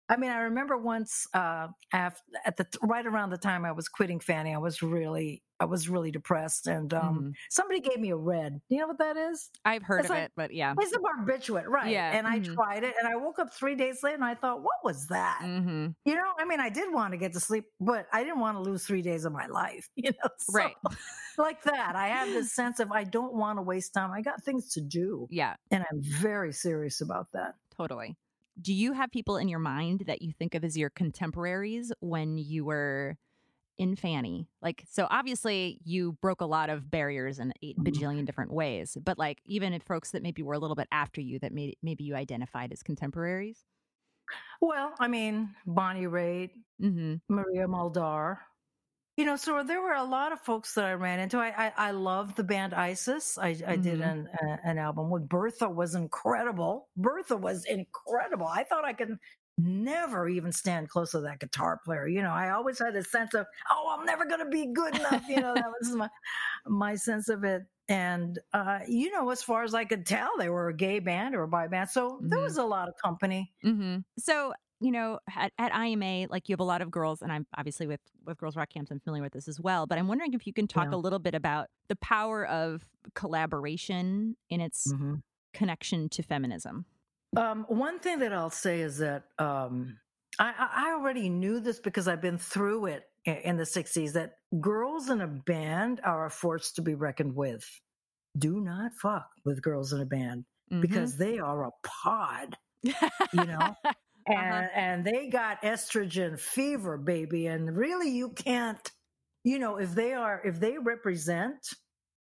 I mean, I remember once uh, after, at the right around the time I was quitting Fanny, I was really, I was really depressed, and um, Mhm. somebody gave me a red. Do you know what that is? I've heard it's of like- it, but yeah. It's a barbiturate, right? Yeah, And I mhm. tried it, and I woke up three days later, and I thought, what was that? hmm You know, I mean, I did want to get to sleep, but I didn't want to lose three days of my life. You know, So, Right. like that. I have this sense of I don't want to waste time. I got things to do, Yeah, and I'm very serious about that. totally. Do you have people in your mind that you think of as your contemporaries when you were in Fanny? Like, so obviously you broke a lot of barriers in eight Mhm. bajillion different ways, but like even if folks that maybe were a little bit after you that may, maybe you identified as contemporaries. Well, I mean, Bonnie Raitt, Mm-hmm. Maria Muldaur. You know, so there were a lot of folks that I ran into. I I, I love the band Isis. I, I did Mhm. an an album with Bertha was incredible. Bertha was incredible. I thought I could never even stand close to that guitar player. You know, I always had a sense of, oh, I'm never going to be good enough. You know, that was my my sense of it. And uh, you know, as far as I could tell, they were a gay band or a bi band. So there Mhm. was a lot of company. Mm-hmm. So, you know, at, at IMA, like you have a lot of girls, and I'm obviously with with Girls Rock Camps, I'm familiar with this as well. But I'm wondering if you can talk Yeah. a little bit about the power of collaboration in its Mm-hmm. connection to feminism. Um, one thing that I'll say is that um, I, I already knew this because I've been through it in the 60s that girls in a band are a force to be reckoned with. Do not fuck with girls in a band Mhm. because they are a pod, you know? and and they got estrogen fever baby and really you can't you know if they are if they represent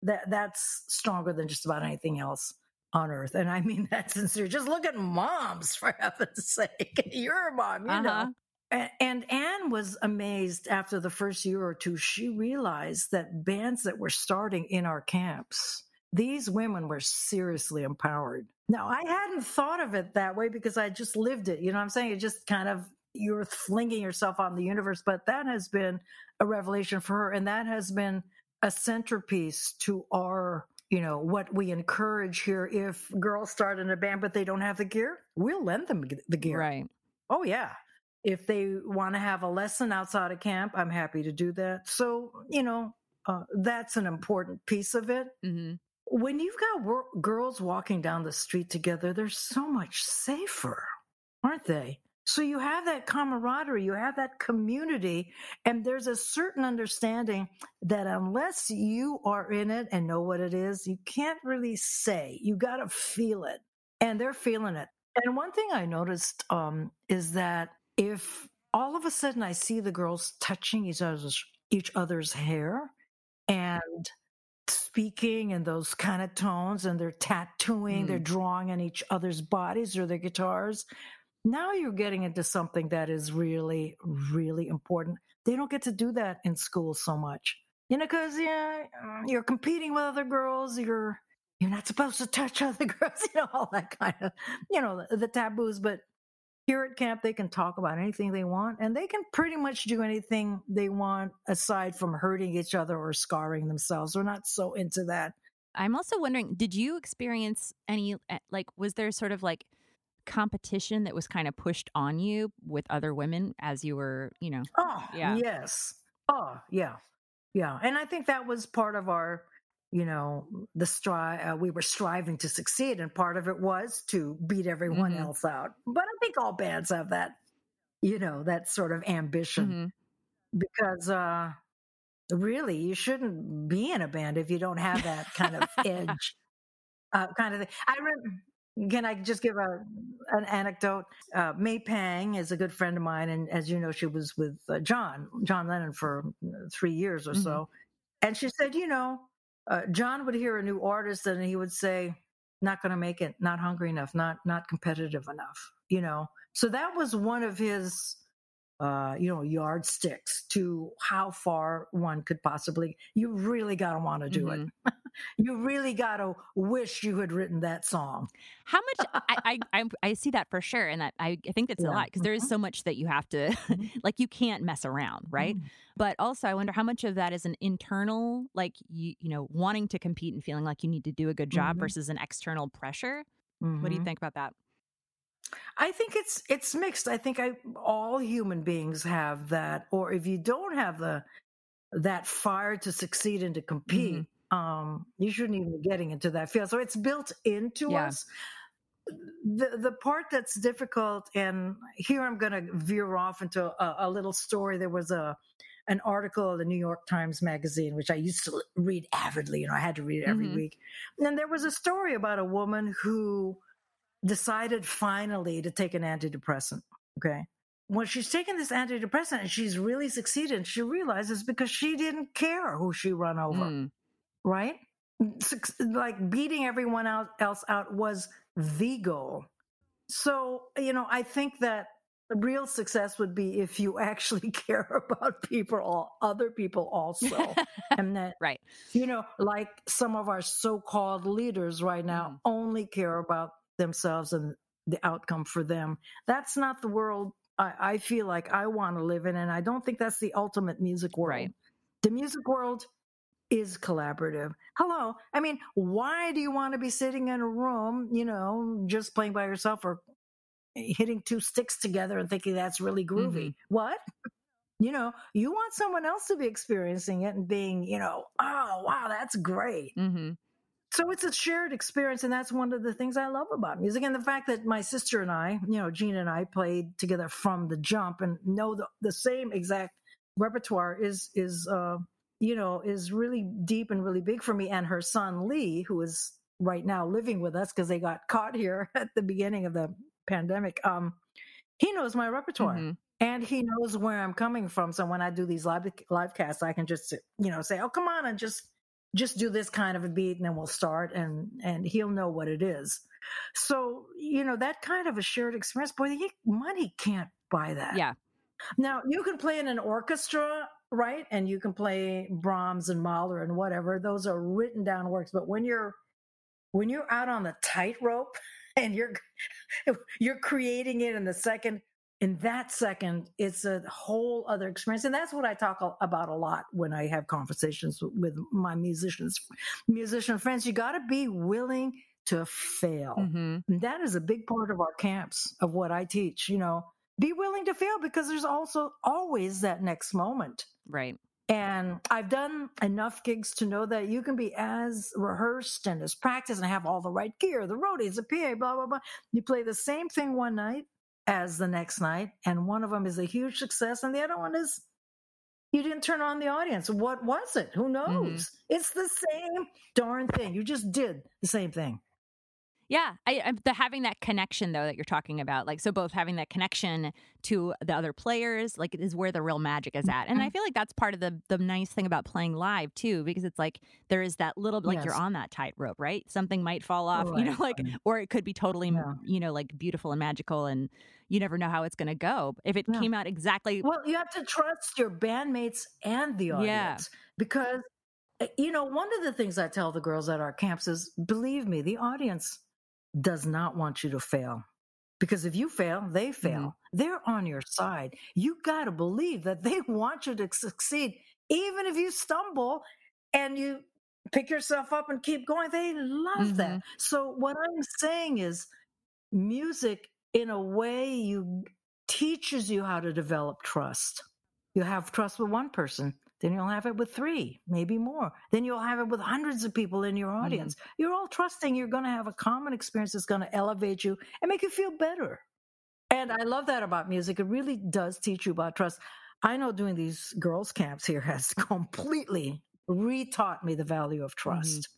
that that's stronger than just about anything else on earth and i mean that sincere just look at moms for heaven's sake you're a mom you Uh-huh. know and, and Ann was amazed after the first year or two. She realized that bands that were starting in our camps, these women were seriously empowered. Now, I hadn't thought of it that way because I just lived it. You know what I'm saying? It just kind of, you're flinging yourself on the universe. But that has been a revelation for her. And that has been a centerpiece to our, you know, what we encourage here. If girls start in a band, but they don't have the gear, we'll lend them the gear. Right. Oh, yeah. If they want to have a lesson outside of camp, I'm happy to do that. So, you know, uh, that's an important piece of it. hmm When you've got wor- girls walking down the street together, they're so much safer, aren't they? So you have that camaraderie, you have that community, and there's a certain understanding that unless you are in it and know what it is, you can't really say. You got to feel it, and they're feeling it. And one thing I noticed um, is that if all of a sudden I see the girls touching each other's each other's hair and speaking and those kind of tones and they're tattooing, Mm. they're drawing on each other's bodies or their guitars. Now you're getting into something that is really, really important. They don't get to do that in school so much, you know, because yeah, you're competing with other girls. You're you're not supposed to touch other girls, you know, all that kind of, you know, the, the taboos. But here at camp, they can talk about anything they want, and they can pretty much do anything they want aside from hurting each other or scarring themselves. We're not so into that. I'm also wondering, did you experience any, eh, like, was there sort of like competition that was kind of pushed on you with other women as you were, you know? Oh, Yeah. yes. Oh, yeah. Yeah. And I think that was part of our, you know, the stri- uh, we were striving to succeed. And part of it was to beat everyone Mhm. else out. But I think all bands have that, you know, that sort of ambition Mhm. because, uh, really, you shouldn't be in a band if you don't have that kind of edge, uh, kind of thing. I remember. Can I just give a an anecdote? Uh, May Pang is a good friend of mine, and as you know, she was with uh, John John Lennon for uh, three years or so. And she said, you know, uh, John would hear a new artist, and he would say, "Not going to make it, not hungry enough, not not competitive enough." You know, so that was one of his, uh, you know, yardsticks to how far one could possibly. You really got to want to do it. You really got to wish you had written that song. How much I, I I see that for sure, and that I, I think that's a lot because there is so much that you have to like you can't mess around, right? But also, I wonder how much of that is an internal, like you you know, wanting to compete and feeling like you need to do a good job Mhm. versus an external pressure. What do you Mhm. think about that? I think it's it's mixed. I think I all human beings have that, or if you don't have the that fire to succeed and to compete, um, you shouldn't even be getting into that field. So it's built into Yeah. us. The the part that's difficult, and here I'm going to veer off into a, a little story. There was a an article in the New York Times Magazine, which I used to read avidly. You know, I had to read it every Mhm. week. And there was a story about a woman who decided finally to take an antidepressant. Okay. When she's taking this antidepressant and she's really succeeded, she realizes because she didn't care who she run over, Mm. Right? Like beating everyone else out was the goal. So, you know, I think that real success would be if you actually care about people, all other people also. and that Right. you know, like some of our so called leaders right now Mhm. only care about themselves and the outcome for them. That's not the world I, I feel like I want to live in. And I don't think that's the ultimate music world. Right. The music world is collaborative. Hello. I mean, why do you want to be sitting in a room, you know, just playing by yourself or hitting two sticks together and thinking that's really groovy? Mhm. What? You know, you want someone else to be experiencing it and being, you know, oh, wow, that's great. hmm So it's a shared experience. And that's one of the things I love about music. And the fact that my sister and I, you know, Gina and I played together from the jump and know the, the same exact repertoire is, is, uh, you know, is really deep and really big for me. And her son, Lee, who is right now living with us because they got caught here at the beginning of the pandemic. Um, he knows my repertoire Mhm. and he knows where I'm coming from. So when I do these live live casts, I can just you know say, "Oh, come on," and just just do this kind of a beat, and then we'll start, and and he'll know what it is. So you know that kind of a shared experience, boy, money can't buy that. Yeah. Now you can play in an orchestra, right? And you can play Brahms and Mahler and whatever; those are written down works. But when you're when you're out on the tightrope and you're you're creating it in the second in that second it's a whole other experience and that's what i talk about a lot when i have conversations with my musicians musician friends you got to be willing to fail hmm and that is a big part of our camps of what i teach you know be willing to fail because there's also always that next moment Right. and I've done enough gigs to know that you can be as rehearsed and as practiced and have all the right gear, the roadies, the PA, blah, blah, blah. You play the same thing one night as the next night, and one of them is a huge success, and the other one is you didn't turn on the audience. What was it? Who mm-hmm. knows? It's the same darn thing. You just did the same thing. Yeah, I, I the having that connection though that you're talking about, like so both having that connection to the other players, like is where the real magic is at, and I feel like that's part of the the nice thing about playing live too, because it's like there is that little like you're on that tightrope, right? Something might fall off, you know, like or it could be totally, Yeah. you know, like beautiful and magical, and you never know how it's going to go. If it Yeah. came out exactly, Well, you have to trust your bandmates and the audience Yeah. because uh, you know one of the things I tell the girls at our camps is believe me, the audience does not want you to fail. Because if you fail, they mm-hmm. fail. They're on your side. You got to believe that they want you to succeed. Even if you stumble and you pick yourself up and keep going, they love that. Mm-hmm. So, what I'm saying is, music, in a way, you teaches you how to develop trust. You have trust with one person, then you'll have it with three, maybe more. Then you'll have it with hundreds of people in your mm-hmm. audience. You're all trusting you're going to have a common experience that's going to elevate you and make you feel better. And I love that about music. It really does teach you about trust. I know doing these girls' camps here has completely retaught me the value of mm-hmm. trust.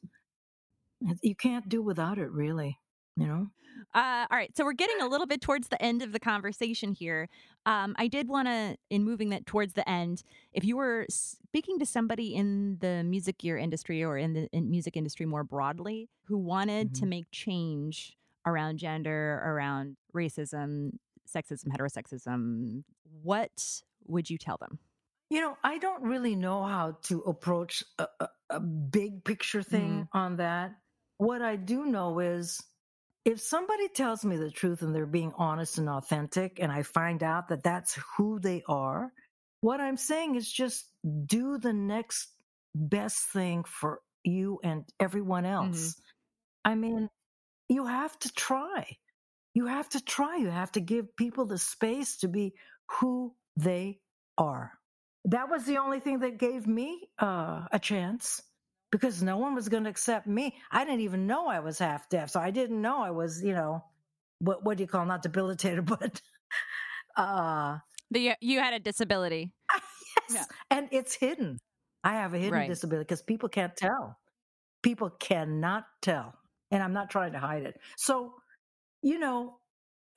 You can't do without it, really. You know? Uh, all right, so we're getting a little bit towards the end of the conversation here. Um, I did want to, in moving that towards the end, if you were speaking to somebody in the music gear industry or in the in music industry more broadly who wanted to Mhm. make change around gender, around racism, sexism, heterosexism, what would you tell them? You know, I don't really know how to approach a, a, a big picture thing on that. What I do know is if somebody tells me the truth and they're being honest and authentic, and I find out that that's who they are, what I'm saying is just do the next best thing for you and everyone else. I mean, you have to try. You have to try. You have to give people the space to be who they are. That was the only thing that gave me uh, a chance because no one was going to accept me. I didn't even know I was half deaf, so I didn't know I was, you know, what what do you call not debilitated, but uh, The, you, had a disability. yes, and it's hidden. I have a hidden Right. disability because people can't tell. People cannot tell, and I'm not trying to hide it. So you know,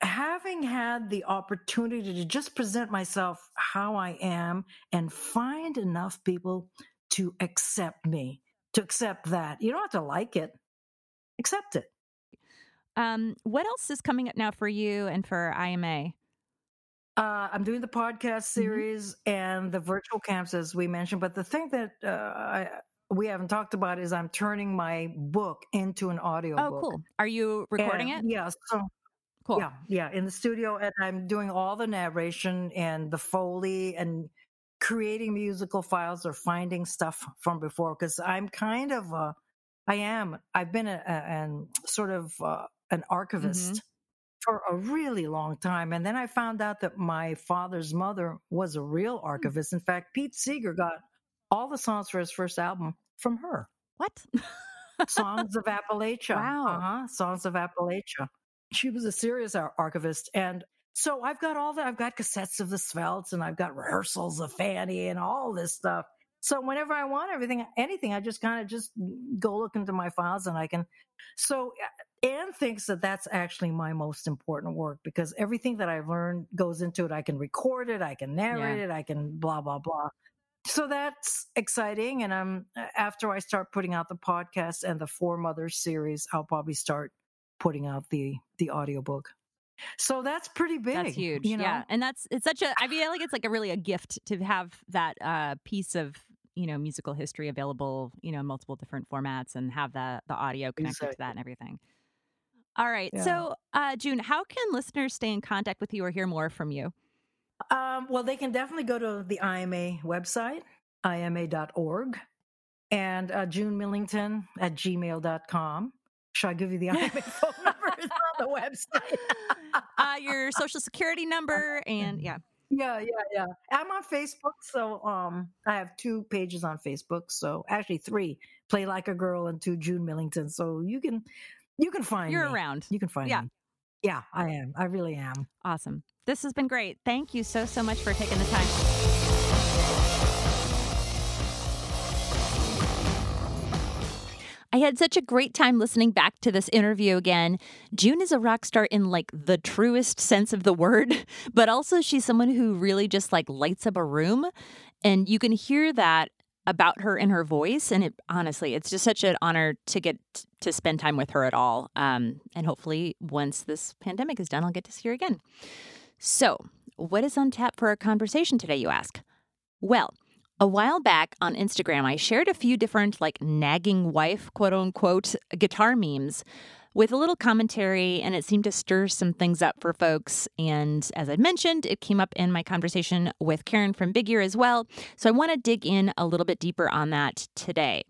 having had the opportunity to just present myself how I am and find enough people to accept me, to accept that. You don't have to like it, accept it. Um, what else is coming up now for you and for IMA? Uh, I'm doing the podcast Mm-hmm. series and the virtual camps, as we mentioned. But the thing that uh, I, we haven't talked about is I'm turning my book into an audio Oh, book. cool. Are you recording And, it? Yeah. So Cool. yeah, yeah, in the studio, and I'm doing all the narration and the foley and creating musical files or finding stuff from before because I'm kind of a, I am I've been a, a an sort of uh, an archivist Mm-hmm. for a really long time, and then I found out that my father's mother was a real Hmm. archivist. In fact, Pete Seeger got all the songs for his first album from her. What? Songs of Appalachia. Wow. Uh-huh. Songs of Appalachia. She was a serious archivist. And so I've got all that. I've got cassettes of the Svelts and I've got rehearsals of Fanny and all this stuff. So whenever I want everything, anything, I just kind of just go look into my files and I can. So uh, Ann thinks that that's actually my most important work because everything that I've learned goes into it. I can record it, I can narrate it, I can blah, blah, blah. So that's exciting. And I'm after I start putting out the podcast and the Four Mothers series, I'll probably start putting out the the audiobook. So that's pretty big. That's huge. You know? Yeah. And that's it's such a I feel like it's like a really a gift to have that uh piece of you know musical history available you know in multiple different formats and have the the audio connected to that and everything all right Yeah. so uh june how can listeners stay in contact with you or hear more from you Um, well, they can definitely go to the IMA website, ima.org, and uh, June Millington at gmail.com. Should I give you the IMA phone number? The website. uh your social security number and yeah Yeah, yeah, yeah. I'm on Facebook, so um, I have two pages on Facebook. So actually, three: Play Like a Girl and two June Millington. So you can, you can find you're me. around You can find Yeah. me. Yeah, I am. I really am. awesome this has been great thank you so so much for taking the time I had such a great time listening back to this interview again. June is a rock star in like the truest sense of the word, but also she's someone who really just like lights up a room. And you can hear that about her in her voice. And it honestly, it's just such an honor to get to spend time with her at all. Um, and hopefully, once this pandemic is done, I'll get to see her again. So, what is on tap for our conversation today, you ask? Well, a while back on Instagram, I shared a few different, like, nagging wife, quote unquote, guitar memes with a little commentary, and it seemed to stir some things up for folks. And as I mentioned, it came up in my conversation with Karen from Big Ear as well. So I want to dig in a little bit deeper on that today.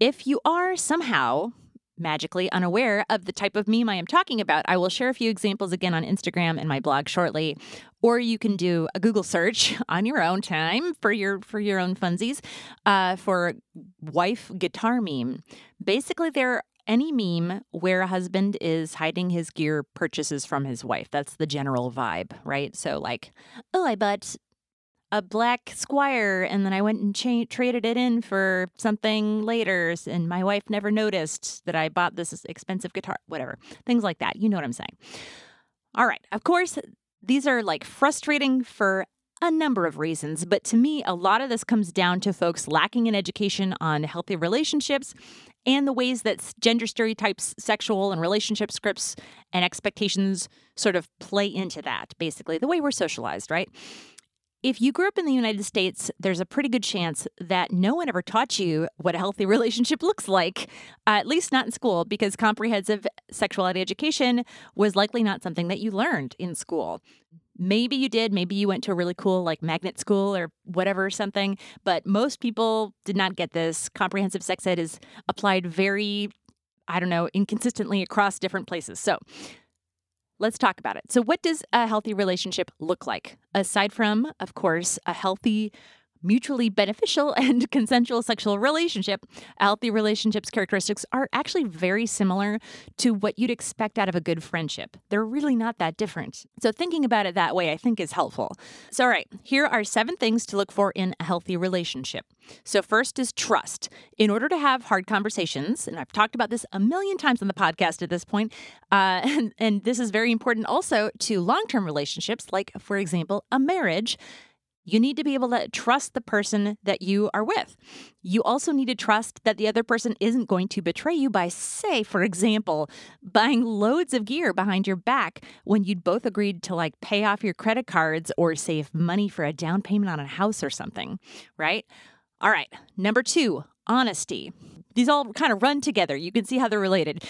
If you are somehow magically unaware of the type of meme I am talking about, I will share a few examples again on Instagram and my blog shortly. Or you can do a Google search on your own time for your for your own funsies uh, for wife guitar meme. Basically, there any meme where a husband is hiding his gear purchases from his wife. That's the general vibe, right? So, like, oh, I bought a black Squier and then I went and cha- traded it in for something later, and my wife never noticed that I bought this expensive guitar, whatever. Things like that. You know what I'm saying. All right. Of course, these are like frustrating for a number of reasons, but to me, a lot of this comes down to folks lacking an education on healthy relationships and the ways that gender stereotypes, sexual and relationship scripts, and expectations sort of play into that, basically, the way we're socialized, right? If you grew up in the United States, there's a pretty good chance that no one ever taught you what a healthy relationship looks like, uh, at least not in school, because comprehensive sexuality education was likely not something that you learned in school. Maybe you did, maybe you went to a really cool like magnet school or whatever something, but most people did not get this. Comprehensive sex ed is applied very I don't know, inconsistently across different places. So, Let's talk about it. So, what does a healthy relationship look like? Aside from, of course, a healthy mutually beneficial and consensual sexual relationship, a healthy relationship's characteristics are actually very similar to what you'd expect out of a good friendship. They're really not that different. So, thinking about it that way, I think, is helpful. So, all right, here are seven things to look for in a healthy relationship. So, first is trust. In order to have hard conversations, and I've talked about this a million times on the podcast at this point, uh, and, and this is very important also to long term relationships, like, for example, a marriage you need to be able to trust the person that you are with. You also need to trust that the other person isn't going to betray you by, say, for example, buying loads of gear behind your back when you'd both agreed to like pay off your credit cards or save money for a down payment on a house or something, right? All right, number two, honesty. These all kind of run together. You can see how they're related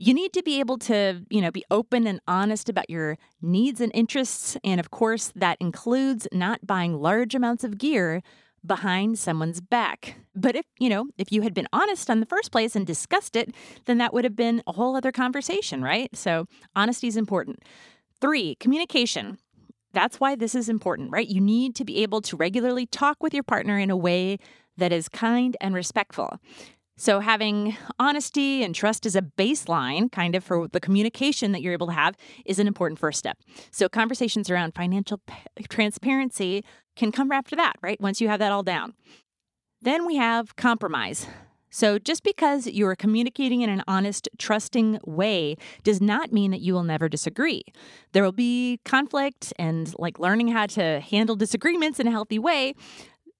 you need to be able to, you know, be open and honest about your needs and interests. And of course, that includes not buying large amounts of gear behind someone's back. But if, you know, if you had been honest in the first place and discussed it, then that would have been a whole other conversation, right? So honesty is important. Three, communication. That's why this is important, right? You need to be able to regularly talk with your partner in a way that is kind and respectful. So, having honesty and trust as a baseline, kind of for the communication that you're able to have, is an important first step. So, conversations around financial p- transparency can come after that, right? Once you have that all down. Then we have compromise. So, just because you're communicating in an honest, trusting way does not mean that you will never disagree. There will be conflict and like learning how to handle disagreements in a healthy way.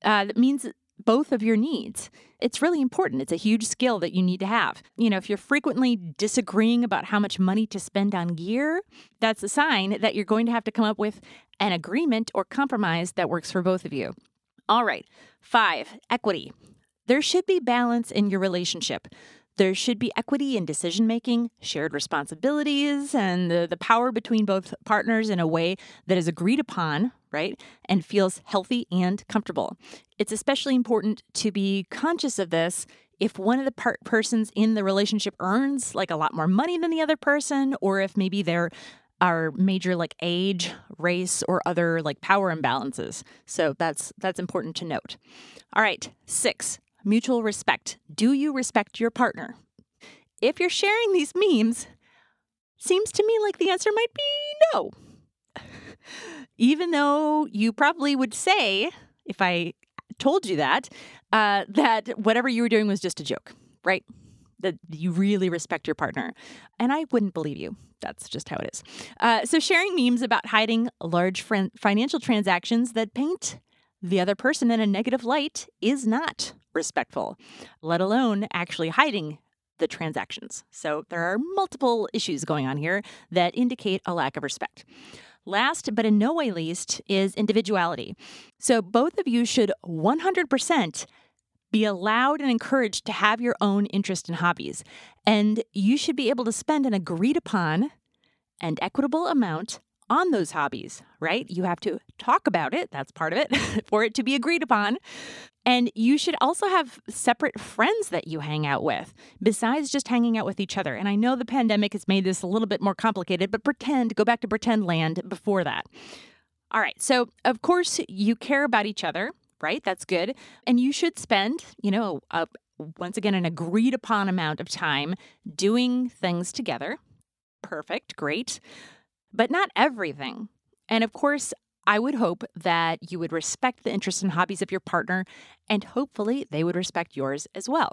Uh, that means both of your needs. It's really important. It's a huge skill that you need to have. You know, if you're frequently disagreeing about how much money to spend on gear, that's a sign that you're going to have to come up with an agreement or compromise that works for both of you. All right. Five, equity. There should be balance in your relationship. There should be equity in decision making, shared responsibilities, and the, the power between both partners in a way that is agreed upon, right? And feels healthy and comfortable. It's especially important to be conscious of this if one of the persons in the relationship earns like a lot more money than the other person, or if maybe there are major like age, race, or other like power imbalances. So that's that's important to note. All right, six, mutual respect. Do you respect your partner? If you're sharing these memes, seems to me like the answer might be no. Even though you probably would say, if I told you that, uh, that whatever you were doing was just a joke, right? That you really respect your partner. And I wouldn't believe you. That's just how it is. Uh, so, sharing memes about hiding large financial transactions that paint the other person in a negative light is not respectful, let alone actually hiding the transactions. So there are multiple issues going on here that indicate a lack of respect. Last, but in no way least, is individuality. So both of you should 100% be allowed and encouraged to have your own interest and hobbies. And you should be able to spend an agreed upon and equitable amount on those hobbies, right? You have to talk about it, that's part of it, for it to be agreed upon. And you should also have separate friends that you hang out with besides just hanging out with each other. And I know the pandemic has made this a little bit more complicated, but pretend, go back to pretend land before that. All right. So, of course, you care about each other, right? That's good. And you should spend, you know, a, once again, an agreed upon amount of time doing things together. Perfect. Great. But not everything. And of course, I would hope that you would respect the interests and hobbies of your partner, and hopefully they would respect yours as well.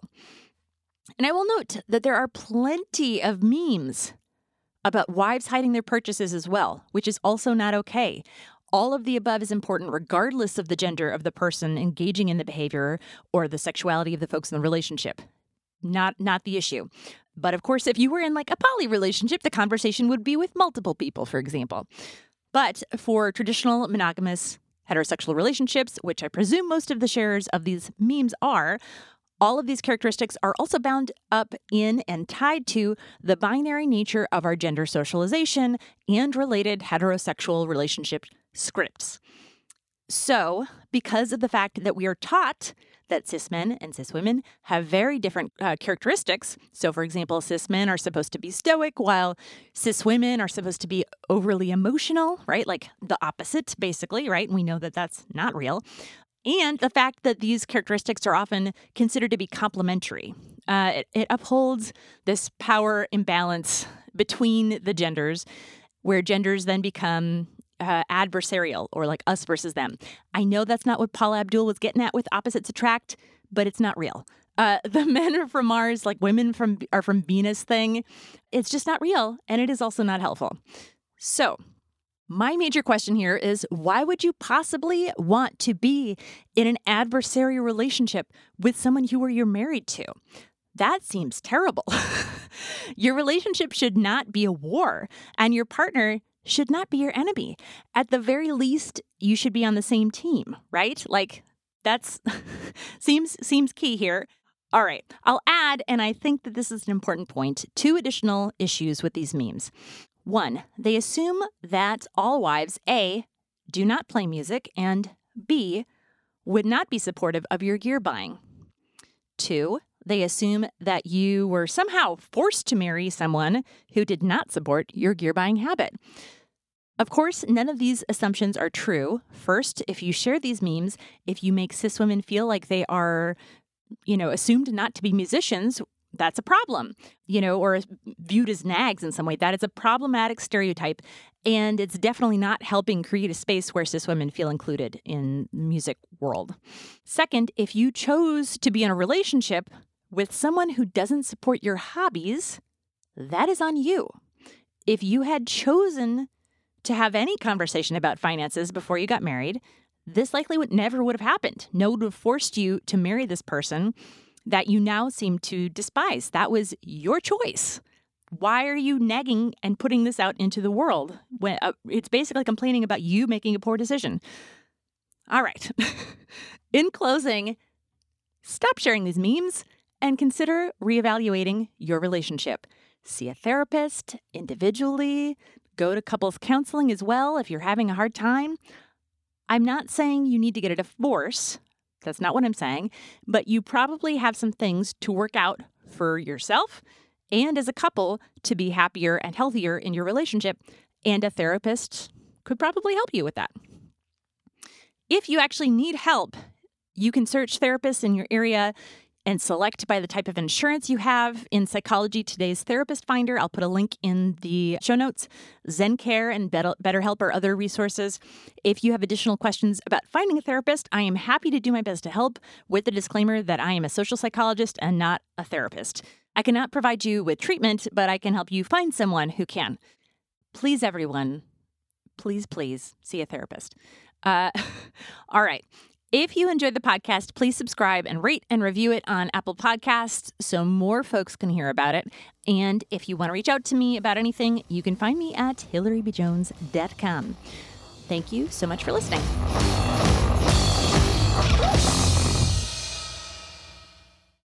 And I will note that there are plenty of memes about wives hiding their purchases as well, which is also not okay. All of the above is important regardless of the gender of the person engaging in the behavior or the sexuality of the folks in the relationship. Not not the issue. But of course, if you were in like a poly relationship, the conversation would be with multiple people, for example. But for traditional monogamous heterosexual relationships, which I presume most of the sharers of these memes are, all of these characteristics are also bound up in and tied to the binary nature of our gender socialization and related heterosexual relationship scripts. So, because of the fact that we are taught that cis men and cis women have very different uh, characteristics. So, for example, cis men are supposed to be stoic, while cis women are supposed to be overly emotional, right? Like the opposite, basically, right? And we know that that's not real. and the fact that these characteristics are often considered to be complementary. Uh, it, it upholds this power imbalance between the genders, where genders then become uh, adversarial or like us versus them. I know that's not what Paula Abdul was getting at with opposites attract, but it's not real. Uh, the men are from Mars, like women from are from Venus thing. It's just not real, and it is also not helpful. So, my major question here is why would you possibly want to be in an adversarial relationship with someone who you're married to? That seems terrible. your relationship should not be a war, and your partner should not be your enemy. At the very least, you should be on the same team, right? Like that's seems seems key here. All right, I'll add, and I think that this is an important point, two additional issues with these memes. One, they assume that all wives, A, do not play music, and B, would not be supportive of your gear buying. Two, they assume that you were somehow forced to marry someone who did not support your gear buying habit. Of course, none of these assumptions are true. First, if you share these memes, if you make cis women feel like they are, you know, assumed not to be musicians, that's a problem, you know, or viewed as nags in some way. That is a problematic stereotype. And it's definitely not helping create a space where cis women feel included in the music world. Second, if you chose to be in a relationship with someone who doesn't support your hobbies, that is on you. If you had chosen to have any conversation about finances before you got married, this likely would never would have happened. No would have forced you to marry this person that you now seem to despise. That was your choice. Why are you nagging and putting this out into the world? When uh, it's basically complaining about you making a poor decision. All right. In closing, stop sharing these memes and consider reevaluating your relationship. See a therapist individually, go to couples counseling as well if you're having a hard time. I'm not saying you need to get a divorce. That's not what I'm saying. But you probably have some things to work out for yourself and as a couple to be happier and healthier in your relationship. And a therapist could probably help you with that. If you actually need help, you can search therapists in your area and select by the type of insurance you have. In Psychology Today's Therapist Finder, I'll put a link in the show notes. ZenCare and BetterHelp are other resources. If you have additional questions about finding a therapist, I am happy to do my best to help with the disclaimer that I am a social psychologist and not a therapist. I cannot provide you with treatment, but I can help you find someone who can. Please, everyone, please, please see a therapist. Uh, all right. If you enjoyed the podcast, please subscribe and rate and review it on Apple Podcasts so more folks can hear about it. And if you want to reach out to me about anything, you can find me at hilarybjones.com. Thank you so much for listening.